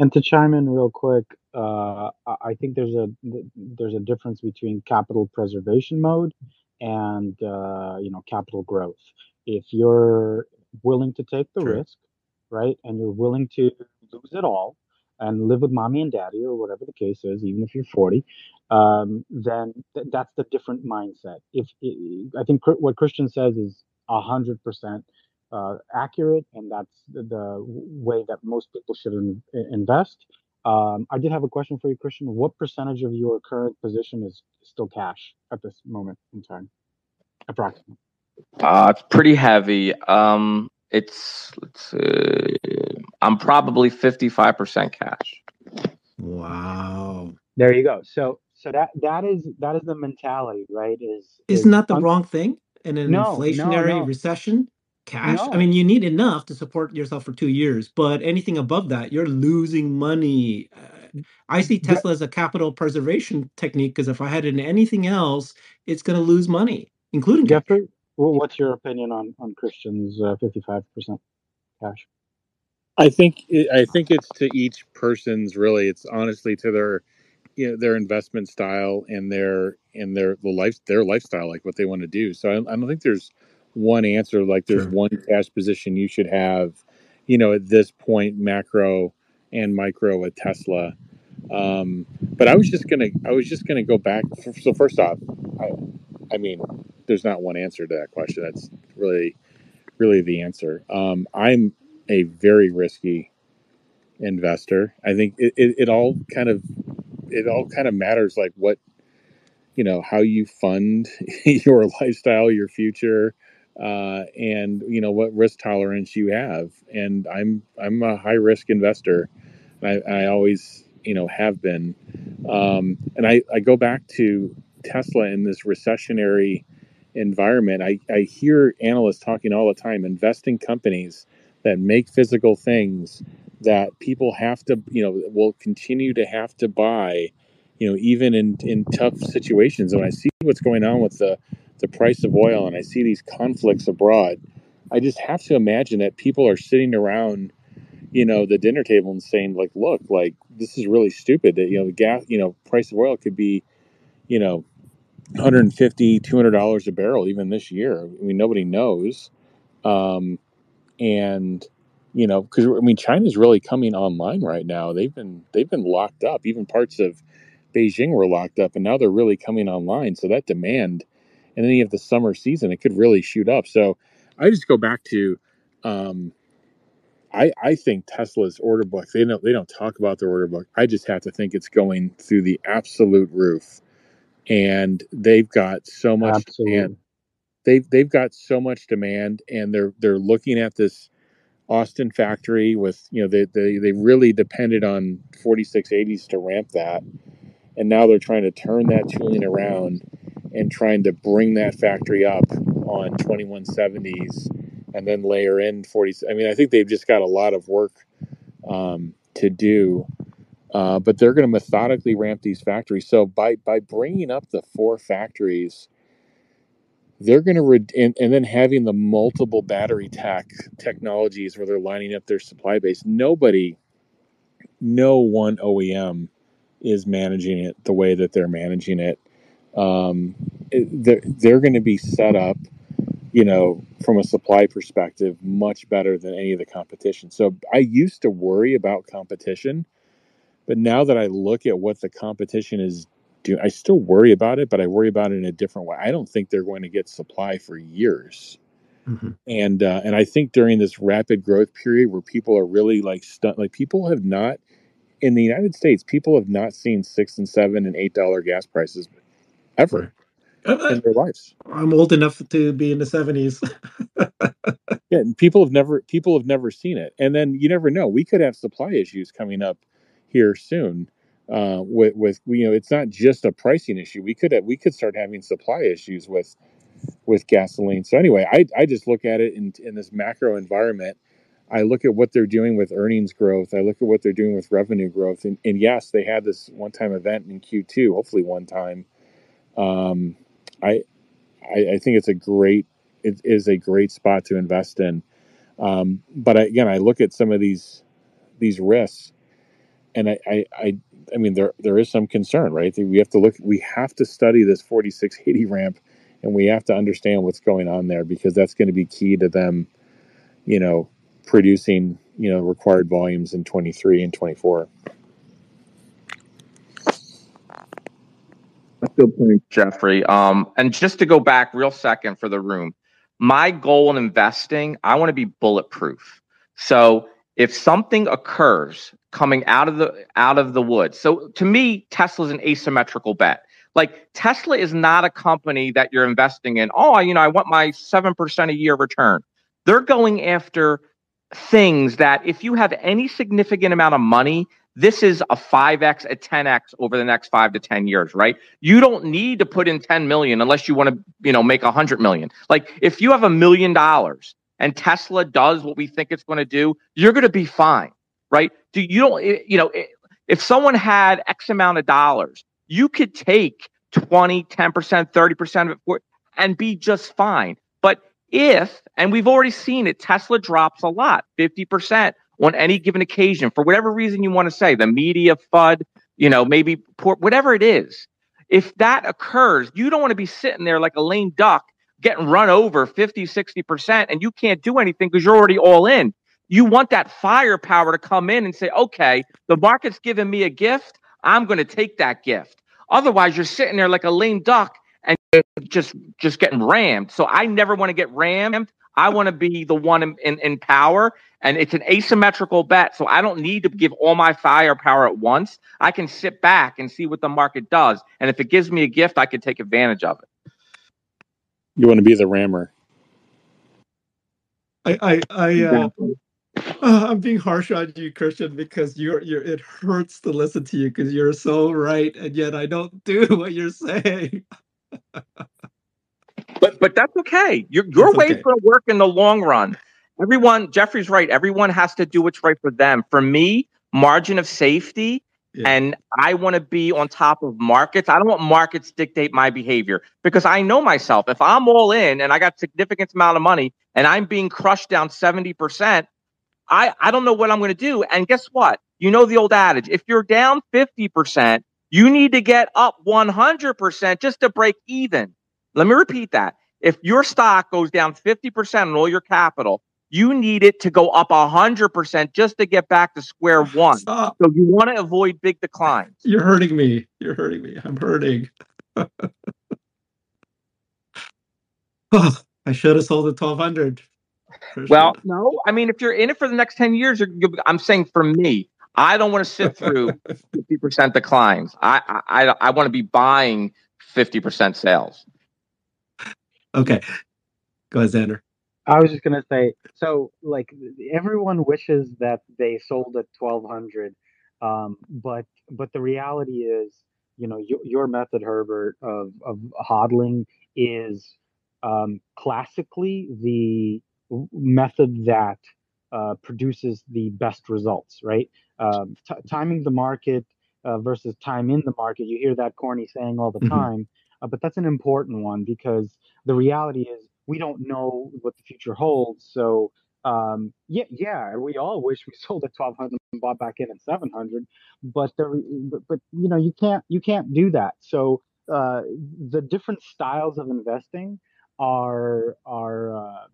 S4: And to chime in real quick, uh, I think there's a there's a difference between capital preservation mode and uh, you know capital growth. If you're willing to take the
S1: True.
S4: risk, right, and you're willing to lose it all and live with mommy and daddy or whatever the case is, even if you're 40, um, then th- that's the different mindset. If I think what Christian says is hundred percent uh, accurate, and that's the, the way that most people should in, invest. Um, I did have a question for you, Christian. What percentage of your current position is still cash at this moment in time, approximately?
S2: Uh, it's pretty heavy. Um, it's let's uh, I'm probably 55% cash.
S1: Wow.
S4: There you go. So, so that that is that is the mentality, right? Is
S1: Isn't
S4: is
S1: that the
S4: un-
S1: wrong thing in an
S4: No, no,
S1: inflationary
S4: no.
S1: recession? Cash. I mean, you need enough to support yourself for two years, but anything above that, you're losing money. Uh, I see Tesla as a capital preservation technique because if I had it in anything else, it's going to lose money, including cash.
S4: Jeffrey, wh- what's your opinion on on Christian's fifty five percent cash?
S3: I think I think it's to each person's really. It's honestly to their you know their investment style and their and their the life their lifestyle like what they want to do. So I, I don't think there's one answer like there's
S1: Sure.
S3: one cash position you should have. You know at this point macro and micro with Tesla. Um, but I was just gonna I was just gonna go back. So first off, I I mean there's not one answer to that question. That's really really the answer. Um, I'm a very risky investor. I think it, it, it all kind of it all kind of matters like what you know how you fund your lifestyle, your future, uh, and you know what risk tolerance you have. And I'm I'm a high risk investor, I, I always you know have been. Um, and I, I go back to Tesla in this recessionary environment. I, I hear analysts talking all the time, investing companies that make physical things that people have to, you know, will continue to have to buy, you know, even in, in tough situations. And I see what's going on with the, the price of oil and I see these conflicts abroad, I just have to imagine that people are sitting around, you know, the dinner table and saying, like, look, like, this is really stupid that, you know, the gas, you know, price of oil could be, you know, 150 200 dollars a barrel even this year. I mean nobody knows. Um, and you know because i mean china's really coming online right now. They've been they've been locked up. Even parts of beijing were locked up and now they're really coming online. So that demand and then you have the summer season it could really shoot up so i just go back to um, I, I think Tesla's order book, they don't they don't talk about their order book. I just have to think it's going through the absolute roof. And they've got so much
S4: Absolutely.
S3: demand. They've they've got so much demand and they're they're looking at this Austin factory with you know they they, they really depended on 4680s to ramp that. And now they're trying to turn that tooling around and trying to bring that factory up on 2170s and then layer in 40 i mean i think they've just got a lot of work um, to do uh, but they're going to methodically ramp these factories. So by by bringing up the four factories they're going to re- and, and then having the multiple battery tech technologies where they're lining up their supply base nobody no one oem is managing it the way that they're managing it um, they're, they're going to be set up, you know, from a supply perspective, much better than any of the competition. So I used to worry about competition, but now that I look at what the competition is doing, I still worry about it, but I worry about it in a different way. I don't think they're going to get supply for years. Mm-hmm. And uh, and I think during this rapid growth period where people are really like stunned, like people have not in the United States, people have not seen six and seven and eight dollar gas prices ever in their lives.
S1: I'm old enough to be in the seventies.
S3: yeah, and people have never people have never seen it. And then you never know. We could have supply issues coming up here soon. Uh, with with you know, it's not just a pricing issue. We could have, we could start having supply issues with with gasoline. So anyway, I I just look at it in in this macro environment. I look at what they're doing with earnings growth. I look at what they're doing with revenue growth. And, and yes, they had this one time event in Q2, hopefully one time. Um, I, I, I think it's a great it is a great spot to invest in. Um, but I, again, I look at some of these these risks, and I, I, I, I mean, there there is some concern, right? We have to look. We have to study this 4680 ramp, and we have to understand what's going on there because that's going to be key to them, you know, producing you know required volumes in 23 and 24.
S2: Good point, Jeffrey. Um, and just to go back real second for the room, my goal in investing, I want to be bulletproof. So if something occurs coming out of the out of the woods, so to me, Tesla is an asymmetrical bet. Like Tesla is not a company that you're investing in. Oh, you know, I want my seven percent a year return. They're going after things that if you have any significant amount of money this is a 5x a 10x over the next 5 to 10 years right? You don't need to put in 10 million unless you want to you know make a 100 million. Like if you have a million dollars and tesla does what we think it's going to do you're going to be fine right? Do you don't eh, you know eh, if someone had x amount of dollars you could take 20 10% 30% of it and be just fine. But if and we've already seen it tesla drops a lot 50% on any given occasion for whatever reason you want to say, the media FUD, you know, maybe poor, whatever it is. If that occurs, you don't want to be sitting there like a lame duck getting run over 50, 60%, and you can't do anything because you're already all in. You want that firepower to come in and say, okay, the market's giving me a gift. I'm going to take that gift. Otherwise, you're sitting there like a lame duck and just just getting rammed. So I never want to get rammed. I want to be the one in, in, in, power, and it's an asymmetrical bet. So I don't need to give all my firepower at once. I can sit back and see what the market does. And if it gives me a gift, I can take advantage of it.
S3: You want to be the rammer.
S1: I, I, I, uh, uh, I'm being harsh on you, Christian, because you're, you're, it hurts to listen to you because you're so right. And yet I don't do what you're saying.
S2: But but that's okay. Your your that's way's okay. going to work in the long run. Everyone, Jeffrey's right. Everyone has to do what's right for them. For me, margin of safety, yeah. and I want to be on top of markets. I don't want markets dictate my behavior because I know myself. If I'm all in and I got significant amount of money and I'm being crushed down seventy percent, I I don't know what I'm going to do. And guess what? You know the old adage: if you're down fifty percent, you need to get up one hundred percent just to break even. Let me repeat that. If your stock goes down 50% on all your capital, you need it to go up 100% just to get back to square one. Stop. So you want to avoid big declines.
S1: You're hurting me. You're hurting me. I'm hurting. oh, I should have sold at 1200.
S2: Well, no. I mean, if you're in it for the next 10 years, I'm saying for me, I don't want to sit through 50% declines. I, I, I want to be buying 50% sales.
S1: Okay. Go ahead, Xander.
S4: I was just gonna say, so like everyone wishes that they sold at twelve hundred, um, but but the reality is, you know, your, your method, Herbert, of of hodling is um, classically the method that uh, produces the best results, right? Um, t- timing the market uh, versus time in the market. You hear that corny saying all the mm-hmm. time, uh, but that's an important one because the reality is we don't know what the future holds. So um, yeah, yeah, we all wish we sold at 1200 and bought back in at 700, but there, but, but you know you can't you can't do that. So uh, the different styles of investing are are uh,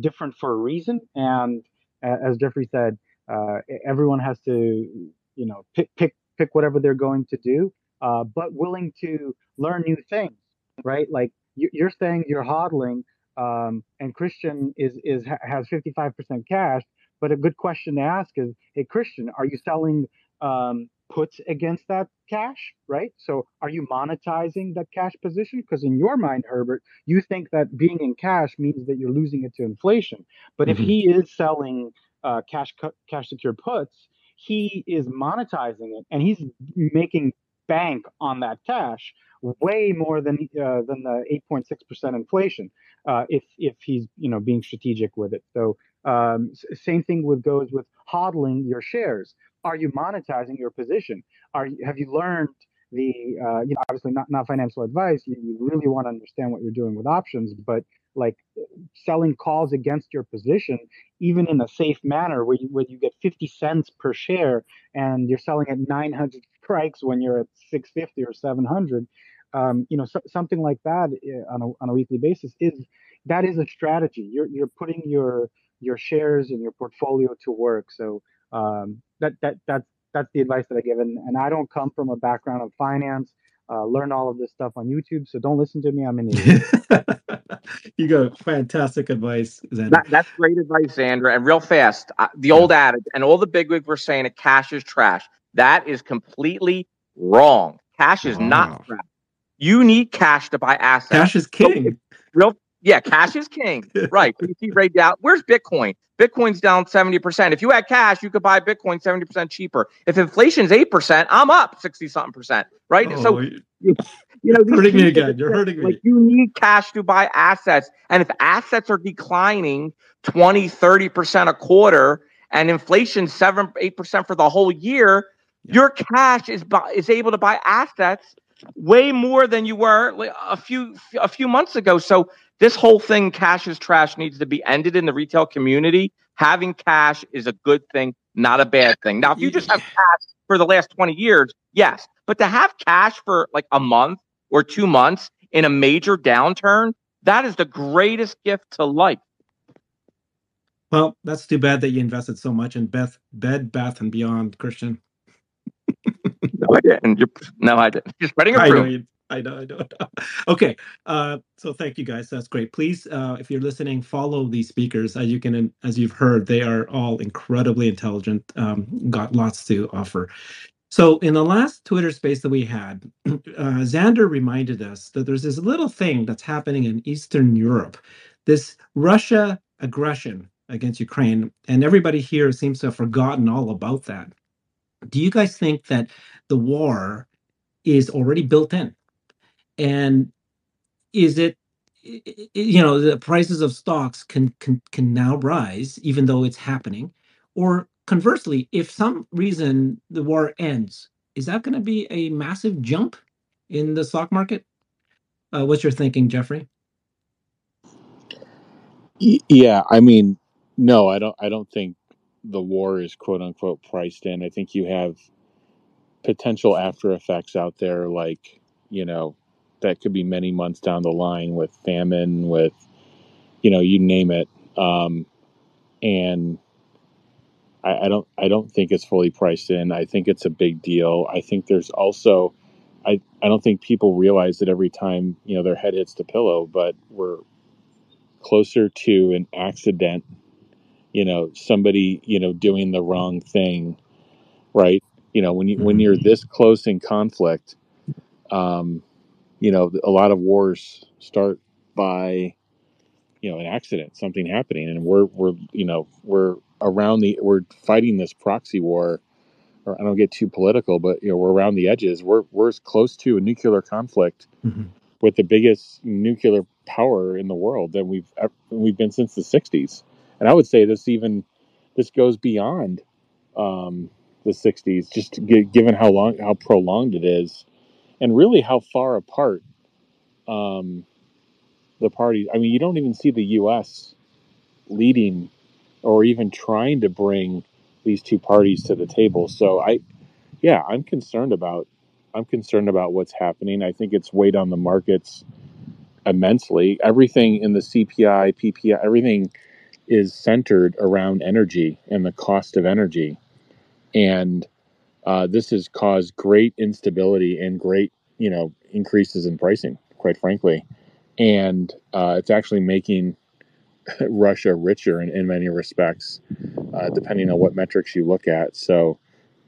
S4: different for a reason, and as Jeffrey said, uh, everyone has to you know pick pick pick whatever they're going to do, uh, but willing to learn new things, right? Like you're saying you're hodling, um, and Christian is is has 55% cash. But a good question to ask is, hey Christian, are you selling um, puts against that cash, right? So are you monetizing that cash position? Because in your mind, Herbert, you think that being in cash means that you're losing it to inflation. But mm-hmm. if he is selling uh, cash cash secured puts, he is monetizing it and he's making bank on that cash way more than uh, than the 8.6% inflation uh, if if he's you know being strategic with it. So um, same thing with goes with hodling your shares are you monetizing your position? Are you, have you learned the uh, you know obviously not not financial advice. You, you really want to understand what you're doing with options, but like selling calls against your position, even in a safe manner, where you where you get 50 cents per share and you're selling at 900 strikes when you're at 650 or 700. Um, you know, so, something like that eh, on a, on a weekly basis is that is a strategy. You're you're putting your your shares and your portfolio to work. So um, that that that's that's the advice that I give. And, and I don't come from a background of finance. Uh, learn all of this stuff on YouTube, so don't listen to me. I'm an idiot.
S1: you got fantastic advice, Xander.
S2: That, that's great advice, Xander. And real fast, uh, the old adage, and all the bigwigs were saying that cash is trash. That is completely wrong. Cash is not trash. You need cash to buy assets.
S1: Cash is king. So,
S2: real yeah, cash is king. right. You see right down. Where's Bitcoin? Bitcoin's down 70%. If you had cash, you could buy Bitcoin 70% cheaper. If inflation's 8%, I'm up 60 something percent. Right. Oh, so, you, you know,
S1: hurting me again. You're hurting me.
S2: Like you need cash to buy assets. And if assets are declining 20, 30% a quarter and inflation 7, 8% for the whole year, yeah. your cash is, is able to buy assets way more than you were a few a few months ago. So this whole thing, cash is trash, needs to be ended in the retail community. Having cash is a good thing, not a bad thing. Now, if you just have cash for the last 20 years, yes. But to have cash for like a month or two months in a major downturn, that is the greatest gift to life.
S1: Well, that's too bad that you invested so much in Beth, Bed, Bath, and Beyond, Christian.
S2: no, I didn't. You're, no, I didn't. You're spreading a rumor.
S1: I know, I know. okay, uh, so thank you guys. That's great. Please, uh, if you're listening, follow these speakers. As you can, as you've heard, they are all incredibly intelligent. Um, got lots to offer. So in the last Twitter space that we had, uh, Xander reminded us that there's this little thing that's happening in Eastern Europe, this Russia aggression against Ukraine, and everybody here seems to have forgotten all about that. Do you guys think that the war is already built in? and is it you know the prices of stocks can can can now rise even though it's happening? Or conversely if some reason the war ends is that going to be a massive jump in the stock market? Uh, what's your thinking jeffrey?
S3: Yeah i mean no i don't i don't think the war is quote unquote priced in i think you have potential after effects out there like you know that could be many months down the line with famine, with you know, you name it. Um, and I, I don't I don't think it's fully priced in. I think it's a big deal. I think there's also I, I don't think people realize that every time you know their head hits the pillow, but we're closer to an accident. You know, somebody you know doing the wrong thing, right? You know, when you when you're mm-hmm. this close in conflict, um, you know, a lot of wars start by, you know, an accident, something happening, and we're we're you know we're around the we're fighting this proxy war. Or I don't get too political, but you know we're around the edges. We're we're as close to a nuclear conflict mm-hmm. with the biggest nuclear power in the world than we've ever, we've been since the '60s. And I would say this even this goes beyond um, the '60s, just given how long how prolonged it is and really how far apart um, the parties. I mean, you don't even see the U.S. leading or even trying to bring these two parties to the table. So I, yeah, I'm concerned about I'm concerned about what's happening. I think it's weighed on the markets immensely. Everything in the CPI, PPI, everything is centered around energy and the cost of energy, and uh, this has caused great instability and great, you know, increases in pricing. Quite frankly, and uh, it's actually making Russia richer in, in many respects, uh, depending on what metrics you look at. So,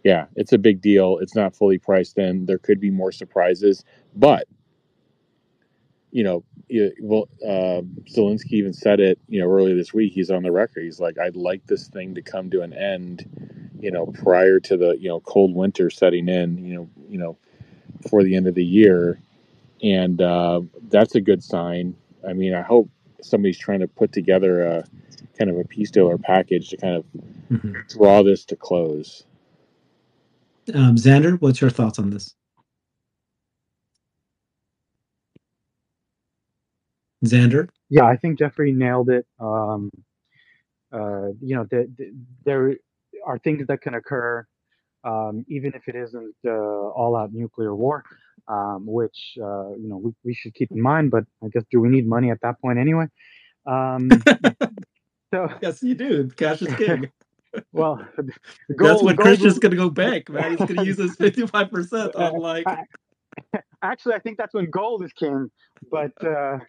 S3: yeah, it's a big deal. It's not fully priced in. There could be more surprises, but you know, well, uh, Zelensky even said it, you know, earlier this week. He's on the record. He's like, "I'd like this thing to come to an end, you know, prior to the you know cold winter setting in, you know, you know, before the end of the year." and uh, that's a good sign. I mean, I hope somebody's trying to put together a kind of a peace deal or package to kind of mm-hmm. draw this to close.
S1: Um, Xander, what's your thoughts on this? Xander?
S4: Yeah, I think Jeffrey nailed it. Um, uh, you know, the, the, there are things that can occur, um, even if it isn't uh, all-out nuclear war um, which uh, you know we, we should keep in mind. But I guess do we need money at that point anyway? Um,
S1: so yes, you do. Cash is king.
S4: well,
S1: gold, that's when Christian's going to go bank, man. He's going to use his fifty-five percent on like.
S4: Actually, I think that's when gold is king. But uh,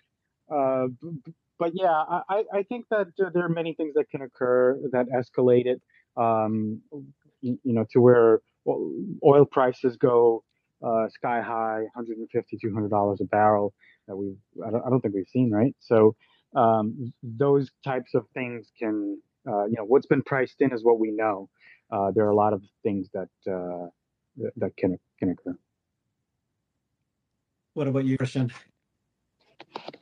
S4: uh, but yeah, I, I think that there are many things that can occur that escalate it. Um, you, you know, to where oil prices go uh, sky high, 150 200 a barrel that we I don't, I don't think we've seen, right? So um, those types of things can, uh, you know, what's been priced in is what we know. Uh, there are a lot of things that uh, that can can occur.
S1: What about you, Christian?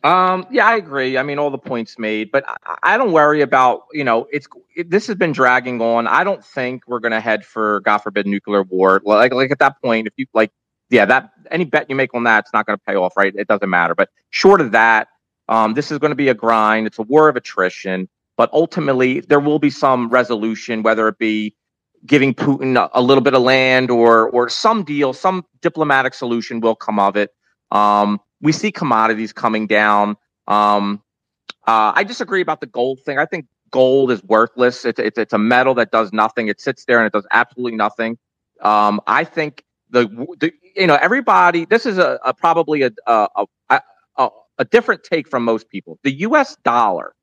S2: Um, yeah, I agree. I mean, all the points made, but I, I don't worry about, you know, it's, it, this has been dragging on. I don't think we're going to head for, God forbid, nuclear war. Like, like at that point, if you like, yeah, that any bet you make on that, it's not going to pay off, right? It doesn't matter. But short of that, um, this is going to be a grind. It's a war of attrition. But ultimately, there will be some resolution, whether it be giving Putin a, a little bit of land or or some deal, some diplomatic solution will come of it. Um, we see commodities coming down. Um, uh, I disagree about the gold thing. I think gold is worthless. It's, it's, it's a metal that does nothing. It sits there and it does absolutely nothing. Um, I think the, the you know everybody this is a, a probably a, a a, a different take from most people the us dollar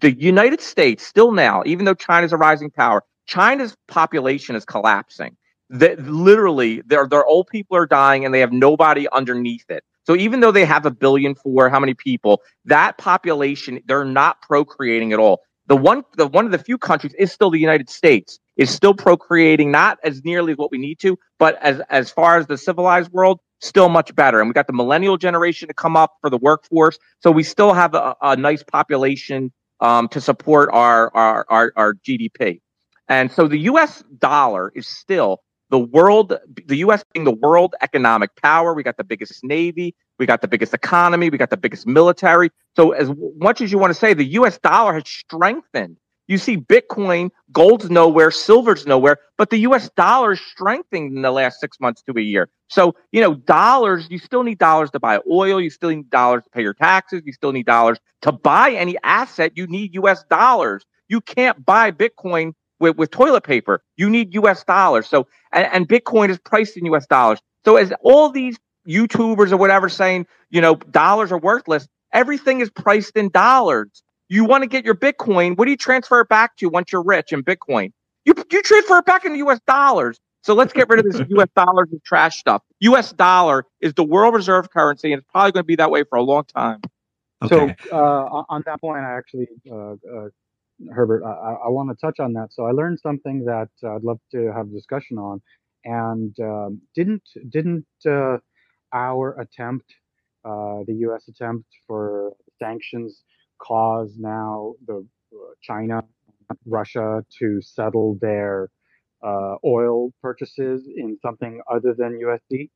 S2: the united states still now even though china's a rising power china's population is collapsing that literally their their old people are dying and they have nobody underneath it so even though they have a billion for how many people that population they're not procreating at all the one the one of the few countries is still the united states is still procreating, not as nearly as what we need to, but as as far as the civilized world, still much better. And we got the millennial generation to come up for the workforce, so we still have a, a nice population um, to support our, our our our GDP. And so the U.S. dollar is still the world, the U.S. being the world economic power. We got the biggest navy, we got the biggest economy, we got the biggest military. So as much as you want to say, the U.S. dollar has strengthened you see Bitcoin, gold's nowhere, silver's nowhere, but the US dollar is strengthening in the last six months to a year. So, you know, dollars, you still need dollars to buy oil. You still need dollars to pay your taxes. You still need dollars to buy any asset. You need US dollars. You can't buy Bitcoin with, with toilet paper. You need US dollars. So, and, and Bitcoin is priced in US dollars. So, as all these YouTubers or whatever saying, you know, dollars are worthless, everything is priced in dollars. You want to get your Bitcoin. What do you transfer it back to once you're rich in Bitcoin? You, you transfer it back into US dollars. So let's get rid of this US dollars and trash stuff. US dollar is the world reserve currency, and it's probably going to be that way for a long time.
S4: Okay. So uh, on that point, I actually, uh, uh, Herbert, I, I want to touch on that. So I learned something that I'd love to have a discussion on, and um, didn't didn't uh, our attempt, uh, the U.S. attempt for sanctions, cause now the uh, China, Russia to settle their uh, oil purchases in something other than USD?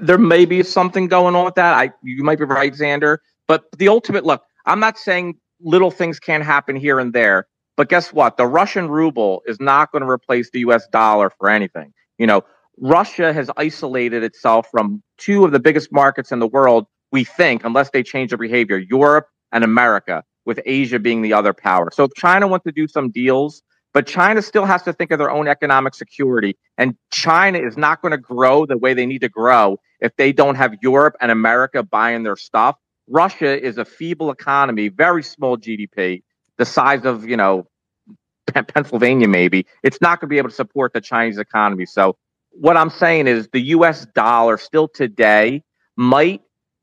S2: There may be something going on with that. I you might be right, Xander. But the ultimate look, I'm not saying little things can't happen here and there, But guess what? The Russian ruble is not going to replace the US dollar for anything. You know, Russia has isolated itself from two of the biggest markets in the world, we think, unless they change their behavior Europe and America, with Asia being the other power. So if China wants to do some deals, but China still has to think of their own economic security. And China is not going to grow the way they need to grow if they don't have Europe and America buying their stuff. Russia is a feeble economy, very small GDP, the size of, you know, Pennsylvania, maybe. It's not going to be able to support the Chinese economy. So what I'm saying is the US dollar still today might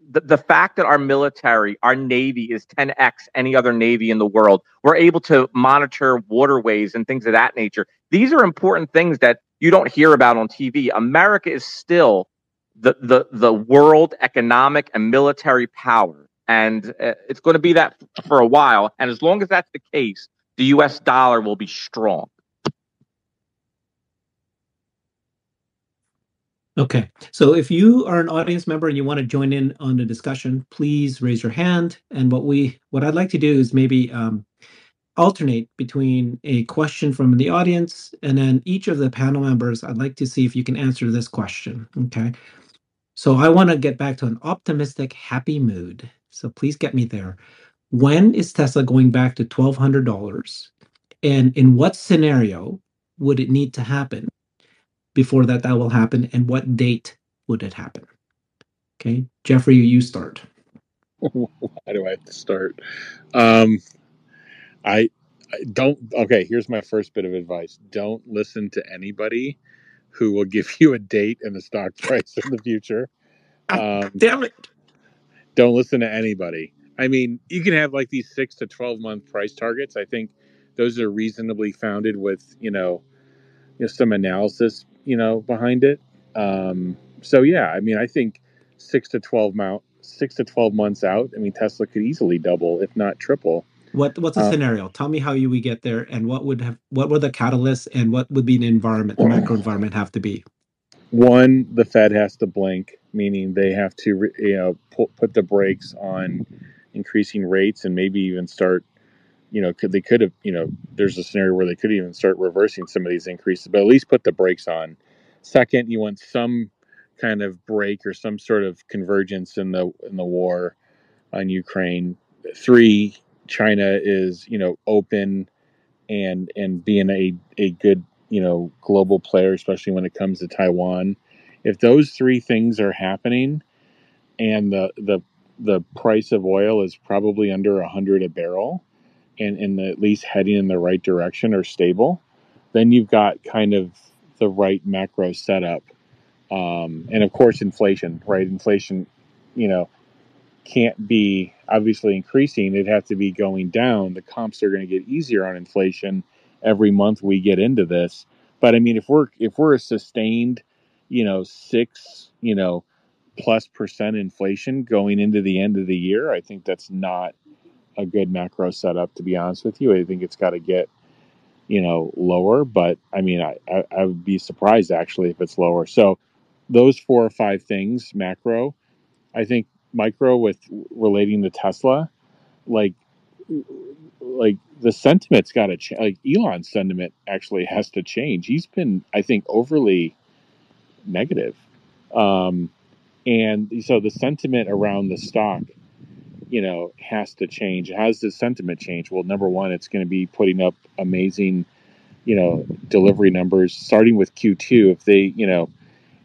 S2: the, the fact that our military, our navy is 10x any other navy in the world, we're able to monitor waterways and things of that nature. These are important things that you don't hear about on TV. America is still the the the world economic and military power, and uh, it's going to be that for a while. And as long as that's the case, the U.S. dollar will be strong.
S1: Okay, so if you are an audience member and you want to join in on the discussion, please raise your hand. And what we what I'd like to do is maybe um, alternate between a question from the audience and then each of the panel members. I'd like to see if you can answer this question. Okay, so I want to get back to an optimistic, happy mood. So please get me there. When is Tesla going back to twelve hundred dollars? And in what scenario would it need to happen before that that will happen and what date would it happen. Okay jeffrey you start.
S3: Why do i have to start? Um I, I don't okay here's my first bit of advice. Don't listen to anybody who will give you a date and a stock price in the future.
S1: Ah, um, damn it.
S3: don't listen to anybody. I mean you can have like these six to 12 month price targets. I think those are reasonably founded with you know, you know some analysis you know, behind it. Um, so yeah, I mean, I think six to twelve mount, six to twelve months out. I mean, Tesla could easily double, if not triple.
S1: What what's the uh, scenario? Tell me how you we get there, and what would have what were the catalysts, and what would be the environment, the macro environment, have to be?
S3: One, the Fed has to blink, meaning they have to you know put put the brakes on increasing rates and maybe even start you know, could they could have, you know, there's a scenario where they could even start reversing some of these increases, but at least put the brakes on. Second, you want some kind of break or some sort of convergence in the in the war on Ukraine. Three, China is, you know, open and and being a, a good, you know, global player, especially when it comes to Taiwan. If those three things are happening and the the the price of oil is probably under a hundred a barrel, and, and at least heading in the right direction or stable, then you've got kind of the right macro setup. Um, and of course, inflation, right? Inflation, you know, can't be obviously increasing. It'd have to be going down. The comps are going to get easier on inflation every month we get into this. But I mean, if we're if we're a sustained, you know, six, you know, plus percent inflation going into the end of the year, I think that's not a good macro setup. To be honest with you, I think it's got to get you know lower. But I mean, I, I, I would be surprised actually if it's lower. So those four or five things macro. I think micro with relating to Tesla, like like the sentiment's got to change. Like Elon's sentiment actually has to change. He's been, I think, overly negative. Um, and so the sentiment around the stock you know, has to change. Does the sentiment change? Well, number one, it's going to be putting up amazing, you know, delivery numbers starting with Q2. If they, you know,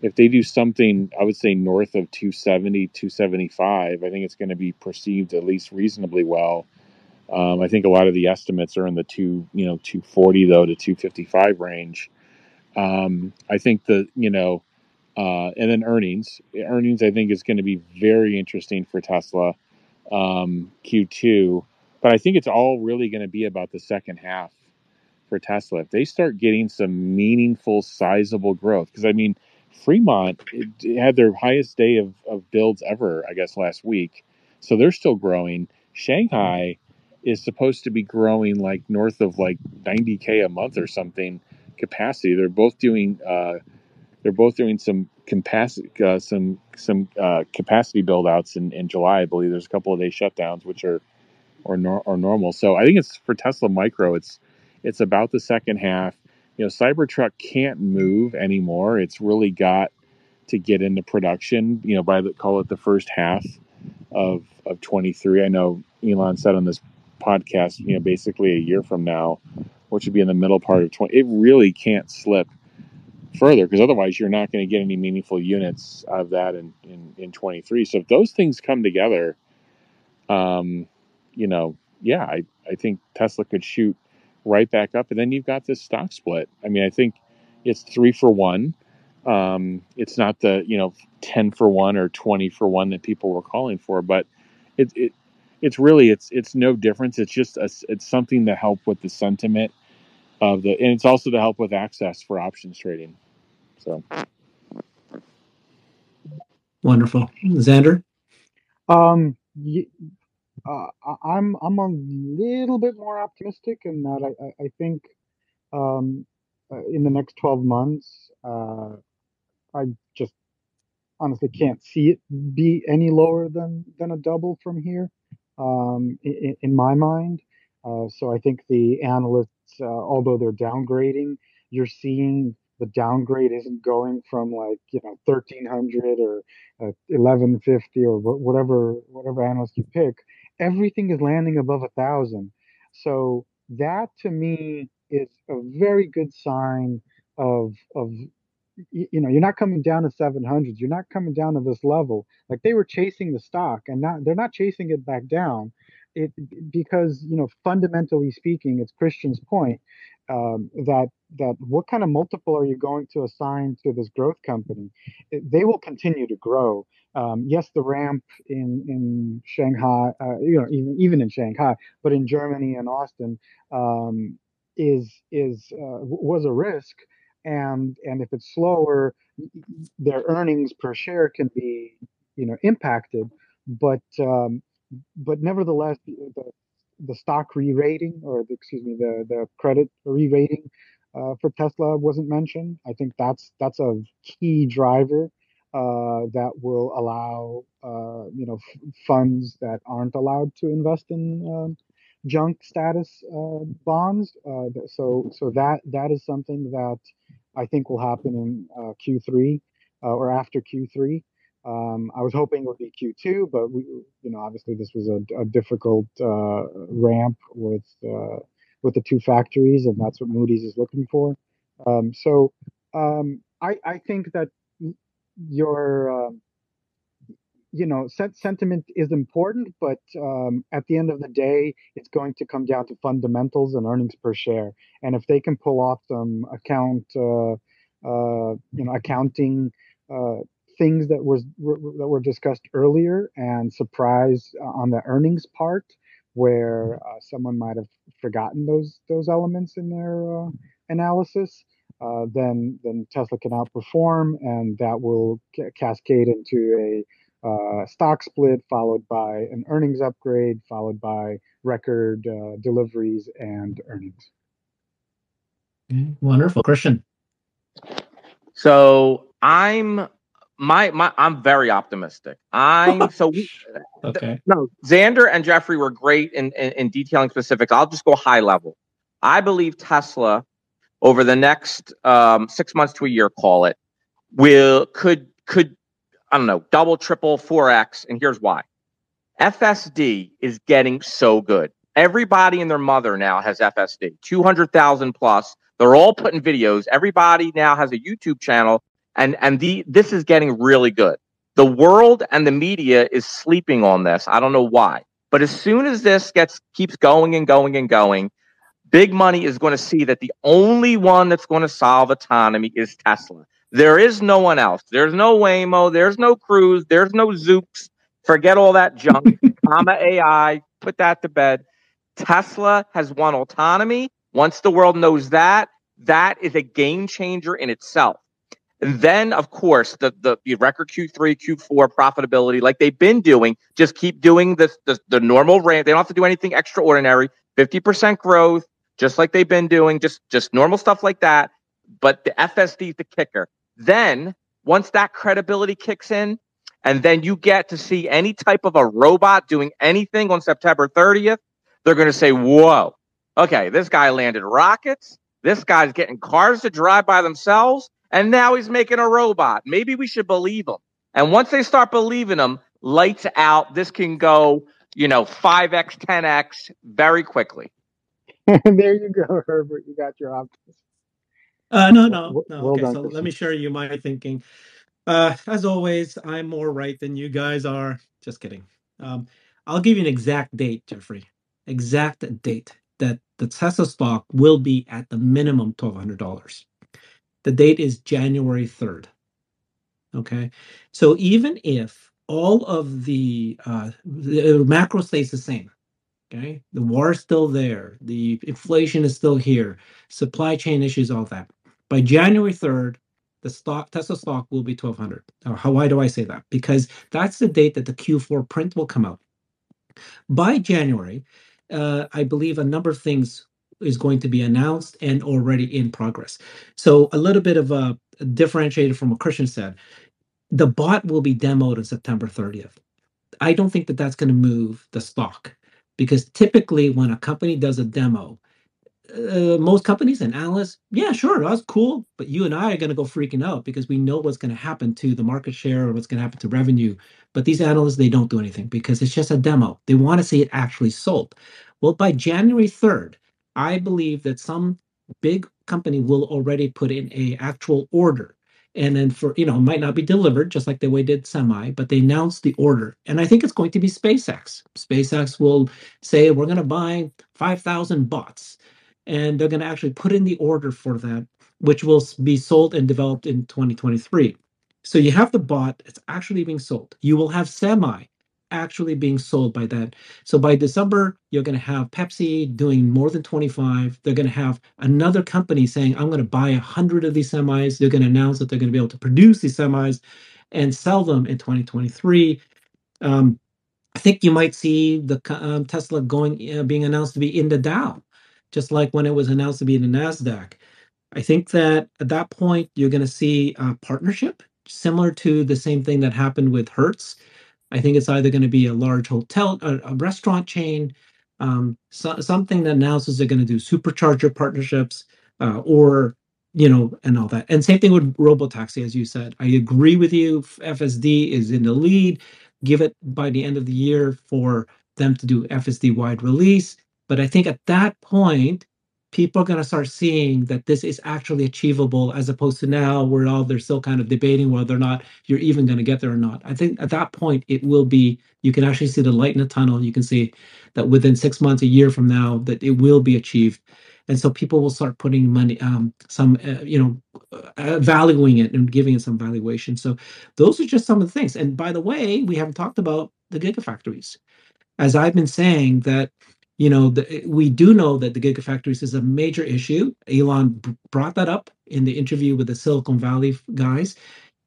S3: if they do something, I would say north of 270, 275, I think it's going to be perceived at least reasonably well. Um, I think a lot of the estimates are in the two, you know, 240 though to 255 range. Um, I think the, you know, uh, and then earnings. Earnings, I think, is going to be very interesting for Tesla um, Q2. But I think it's all really going to be about the second half for Tesla. If they start getting some meaningful, sizable growth, because I mean, Fremont had their highest day of, of builds ever, I guess, last week. So they're still growing. Shanghai is supposed to be growing like north of like 90K a month or something capacity. They're both doing uh, they're both doing some capacity uh, some some uh, capacity build outs in, in July. I believe there's a couple of day shutdowns which are or nor- or normal. So I think it's for Tesla Micro. It's it's about the second half. You know, Cybertruck can't move anymore. It's really got to get into production. You know, by the call it the first half of of 23. I know Elon said on this podcast, you know, basically a year from now, which would be in the middle part of 20. It really can't slip further because otherwise you're not going to get any meaningful units out of that in, in, in 23. So if those things come together, um, you know, yeah, I, I think Tesla could shoot right back up. And then you've got this stock split. I mean, I think it's three for one. Um, it's not the, you know, 10 for one or 20 for one that people were calling for, but it, it it's really, it's, it's no difference. It's just, a, it's something to help with the sentiment of the, and it's also to help with access for options trading. So
S1: wonderful, Xander.
S4: Um, uh, I'm I'm a little bit more optimistic in that I I, think um, uh, in the next 12 months uh, I just honestly can't see it be any lower than than a double from here um, in, in, my mind. Uh, so I think the analysts, uh, although they're downgrading, you're seeing the downgrade isn't going from like you know 1300 or 1150 or whatever whatever analyst you pick everything is landing above a thousand. So that to me is a very good sign of of you know you're not coming down to 700s you're not coming down to this level like they were chasing the stock and not they're not chasing it back down it because you know fundamentally speaking it's christian's point um, that that what kind of multiple are you going to assign to this growth company? They will continue to grow. Um, yes, the ramp in in Shanghai, uh, you know, even even in Shanghai, but in Germany and Austin, um, is is uh, was a risk, and and if it's slower, their earnings per share can be you know impacted, but um, but nevertheless, the the stock re-rating or the, excuse me the the credit re-rating uh, for Tesla wasn't mentioned. I think that's that's a key driver uh, that will allow uh, you know f- funds that aren't allowed to invest in um, junk status uh, bonds. Uh, so so that that is something that I think will happen in uh, Q3 uh, or after Q3. Um, I was hoping it would be Q2, but we, you know, obviously this was a, a difficult ramp with with the two factories, and that's what Moody's is looking for. Um, so um, I, I think that your uh, you know sentiment is important but um, at the end of the day it's going to come down to fundamentals and earnings per share and if they can pull off some account uh, uh, you know accounting uh, things that was that were discussed earlier and surprise on the earnings part where uh, someone might have forgotten those those elements in their uh, analysis uh, then then Tesla can outperform, and that will cascade into a uh, stock split, followed by an earnings upgrade, followed by record uh, deliveries and earnings.
S1: Okay, wonderful, Christian.
S2: So I'm my my I'm very optimistic. I'm so we, okay. Th- no Xander and Jeffrey were great in, in in detailing specifics. I'll just go high level. I believe Tesla over the next um, six months to a year, call it, will could could I don't know double, triple, four x, and here's why. FSD is getting so good. Everybody and their mother now has FSD, two hundred thousand plus. They're all putting videos. Everybody now has a YouTube channel, and and the this is getting really good. The world and the media is sleeping on this. I don't know why, but as soon as this gets keeps going and going and going, big money is going to see that the only one that's going to solve autonomy is Tesla. There is no one else. There's no Waymo. There's no Cruise. There's no Zoox. Forget all that junk. comma AI. Put that to bed. Tesla has won autonomy. Once the world knows that, that is a game changer in itself. And then, of course, the, the, the record Q3, Q4 profitability, like they've been doing, just keep doing this, the, the normal rate. They don't have to do anything extraordinary. 50% growth, just like they've been doing, just just normal stuff like that. But the FSD is the kicker. Then once that credibility kicks in, and then you get to see any type of a robot doing anything on September 30th, they're going to say, "Whoa, okay, this guy landed rockets. This guy's getting cars to drive by themselves. And now he's making a robot. Maybe we should believe him. And once they start believing him, lights out. This can go, you know, 5x, 10x very quickly.
S4: there you go, Herbert. You got your options.
S1: Uh, no, no, no.
S4: Well
S1: okay,
S4: done,
S1: so let me share you my thinking. Uh, as always, I'm more right than you guys are. Just kidding. Um, I'll give you an exact date, Jeffrey. Exact date that the Tesla stock will be at the minimum twelve hundred dollars. The date is January third. Okay, so even if all of the uh, the macro stays the same, okay, the war is still there, the inflation is still here, supply chain issues, all that. By January third, the stock Tesla stock will be twelve hundred. Now, how why do I say that? Because that's the date that the Q4 print will come out. By January, uh, I believe a number of things is going to be announced and already in progress. So a little bit of a differentiated from what Christian said. The bot will be demoed on September 30th. I don't think that that's going to move the stock because typically when a company does a demo, uh, most companies and analysts, yeah, sure, that's cool. But you and I are going to go freaking out because we know what's going to happen to the market share or what's going to happen to revenue. But these analysts, they don't do anything because it's just a demo. They want to see it actually sold. Well, by January 3rd, I believe that some big company will already put in a actual order. And then for, you know, it might not be delivered just like the way did semi, but they announced the order. And I think it's going to be SpaceX. SpaceX will say, we're going to buy 5,000 bots and they're going to actually put in the order for that, which will be sold and developed in 2023. So you have the bot, it's actually being sold. You will have semi actually being sold by that. So by December, you're going to have Pepsi doing more than 25. They're going to have another company saying, I'm going to buy 100 of these semis. They're going to announce that they're going to be able to produce these semis and sell them in 2023. Um, I think you might see the um, Tesla going uh, being announced to be in the Dow, just like when it was announced to be in the Nasdaq. I think that at that point you're going to see a partnership similar to the same thing that happened with Hertz. I think it's either going to be a large hotel, a, a restaurant chain, um, so, something that announces they're going to do supercharger partnerships, uh, or you know, and all that. And same thing with robotaxi, as you said. I agree with you. FSD is in the lead. Give it by the end of the year for them to do FSD wide release. But I think at that point, people are going to start seeing that this is actually achievable as opposed to now where all they're still kind of debating whether or not you're even going to get there or not. I think at that point it will be you can actually see the light in the tunnel. You can see that within six months a year from now that it will be achieved. And so people will start putting money um, some uh, you know uh, valuing it and giving it some valuation. So those are just some of the things. And by the way we haven't talked about the gigafactories. As I've been saying that you know the, we do know that the gigafactories is a major issue. Elon brought that up in the interview with the Silicon Valley guys.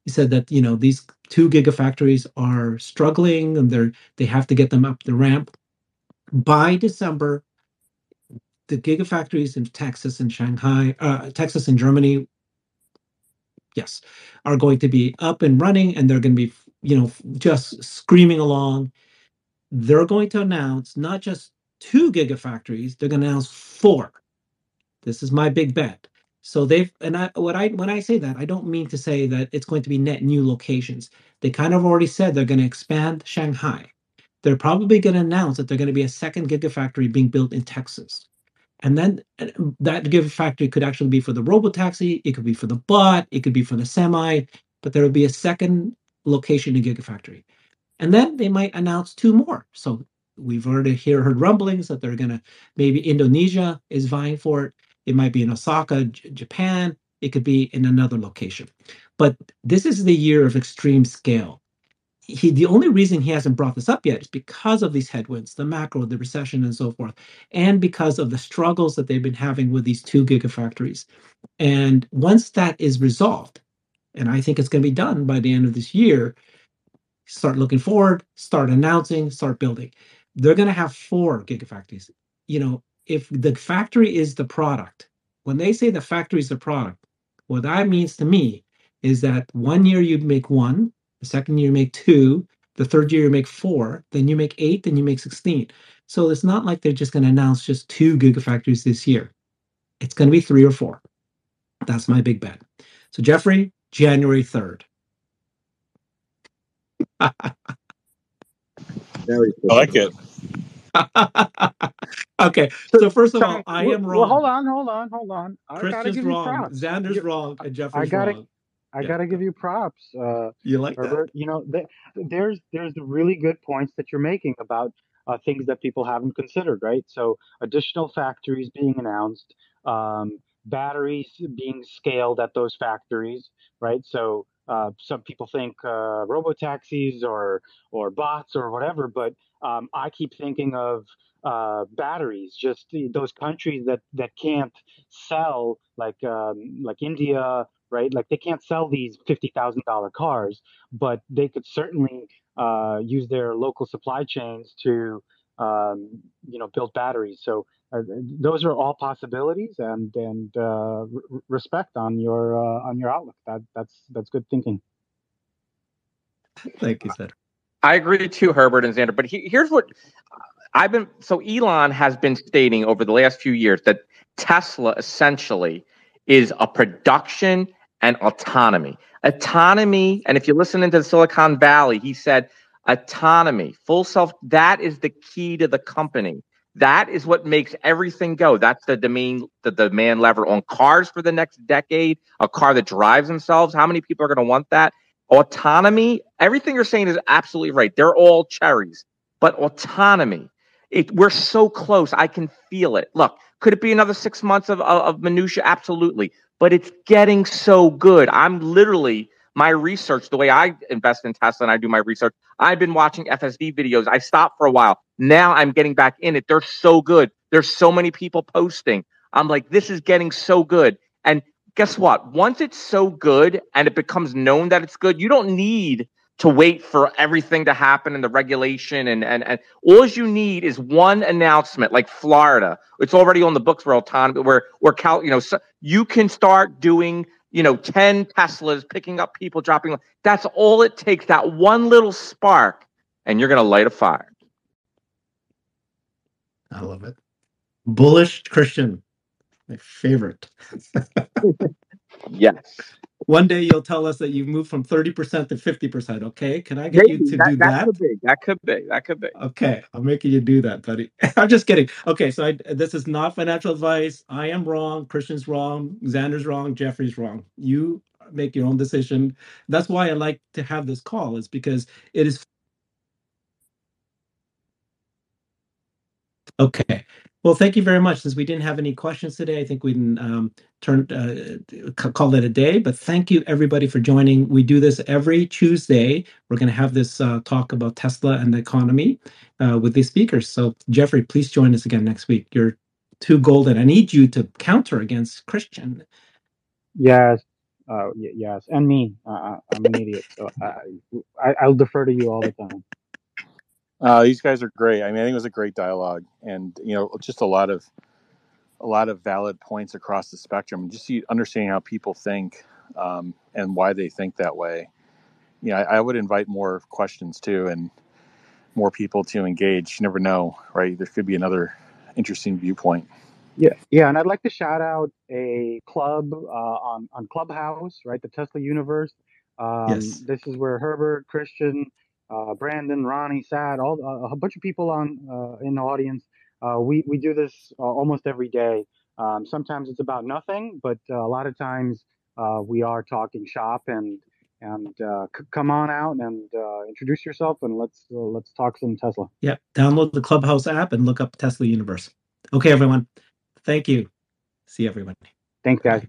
S1: He said that you know these two gigafactories are struggling and they're they have to get them up the ramp. By December, the gigafactories in Texas and Shanghai, uh, Texas and Germany, yes, are going to be up and running, and they're going to be you know just screaming along they're going to announce not just two gigafactories, they're going to announce four. This is my big bet. So they've and I what I when I say that, I don't mean to say that it's going to be net new locations. They kind of already said they're going to expand Shanghai. They're probably going to announce that they're going to be a second gigafactory being built in Texas. And then uh, that gigafactory could actually be for the robotaxi, it could be for the bot, it could be for the semi, but there will be a second location in gigafactory and then they might announce two more. So we've already hear, heard rumblings that they're gonna maybe Indonesia is vying for it. It might be in Osaka, J- Japan. It could be in another location. But this is the year of extreme scale. He, the only reason he hasn't brought this up yet is because of these headwinds, the macro, the recession, and so forth, and because of the struggles that they've been having with these two gigafactories. And once that is resolved, and I think it's going to be done by the end of this year, start looking forward, start announcing, start building. They're going to have four gigafactories. You know, if the factory is the product, when they say the factory is the product, what that means to me is that one year you make one, the second year you make two, the third year you make four, then you make eight, then you make 16. So it's not like they're just going to announce just two gigafactories this year. It's going to be three or four. That's my big bet. So Jeffrey, January 3rd.
S3: Very I like it.
S1: okay, so first of all, I am wrong.
S4: Well, hold on, hold on, hold on.
S1: I Christian's wrong, Xander's wrong, and Jeffrey's
S4: I gotta,
S1: wrong.
S4: I
S1: Yeah.
S4: gotta give you props. Uh,
S1: You like that?
S4: Herbert, you know, th- there's there's really good points that you're making about uh, things that people haven't considered, right? So additional factories being announced, um, batteries being scaled at those factories, right? So uh, some people think uh, robo taxis or or bots or whatever, but um, I keep thinking of uh, batteries. Just those countries that that can't sell, like um, like India, right? Like they can't sell these fifty thousand dollar cars, but they could certainly uh, use their local supply chains to um, you know build batteries. So uh, those are all possibilities, and and uh, r- respect on your uh, on your outlook. That that's that's good thinking.
S1: Thank you, sir.
S2: I agree too, Herbert and Xander. But he, here's what I've been. So Elon has been stating over the last few years that Tesla essentially is a production and autonomy. Autonomy, and if you listen into Silicon Valley, he said autonomy, full self. That is the key to the company. That is what makes everything go. That's the demand, the demand lever on cars for the next decade. A car that drives themselves. How many people are going to want that? autonomy everything you're saying is absolutely right they're all cherries but autonomy it, we're so close i can feel it look could it be another six months of, of, of minutia absolutely but it's getting so good i'm literally my research the way i invest in tesla and i do my research i've been watching fsd videos. I stopped for a while. Now i'm getting back in it. They're so good. There's so many people posting. I'm like this is getting so good. And guess what? Once it's so good and it becomes known that it's good, you don't need to wait for everything to happen and the regulation and and and all you need is one announcement like Florida. It's already on the books for autonomy where where Cal, you know, so you can start doing, you know, 10 Teslas picking up people dropping that's all it takes that one little spark and you're going to light a fire.
S1: I love it. Bullish Christian, my favorite.
S2: Yes.
S1: One day you'll tell us that you've moved from 30% to 50%. Okay. Can I get you to
S2: that,
S1: do
S2: that
S1: that?
S2: could be. That could be. That could be.
S1: Okay. I'm making you do that, buddy. I'm just kidding. Okay. So I, this is not financial advice. I am wrong. Christian's wrong. Xander's wrong. Jeffrey's wrong. You make your own decision. That's why I like to have this call, is because it is Okay. Well, thank you very much. Since we didn't have any questions today, I think we can um, turn uh, call it a day. But thank you everybody for joining. We do this every Tuesday. We're going to have this uh, talk about Tesla and the economy uh, with these speakers. So Jeffrey, please join us again next week. You're too golden. I need you to counter against Christian.
S4: Yes, uh, yes, and me. Uh, I'm an idiot, so I I'll defer to you all the time.
S3: Uh, these guys are great. I mean, I think it was a great dialogue, and you know, just a lot of a lot of valid points across the spectrum. Just see, understanding how people think um, and why they think that way. Yeah, I, I would invite more questions too, and more people to engage. You never know, right? There could be another interesting viewpoint.
S4: Yeah, yeah, and I'd like to shout out a club uh, on on Clubhouse, right? The Tesla Universe. Um,
S1: Yes.
S4: This is where Herbert, Christian, uh, Brandon, Ronnie, Sad, all uh, a bunch of people on uh, in the audience. Uh, we we do this uh, almost every day. Um, sometimes it's about nothing, but uh, a lot of times uh, we are talking shop and and uh, c- come on out and uh, introduce yourself and let's uh, let's talk some Tesla.
S1: Yep. Download the Clubhouse app and look up Tesla Universe. Okay, everyone. Thank you. See everyone.
S4: Thanks, guys. Bye.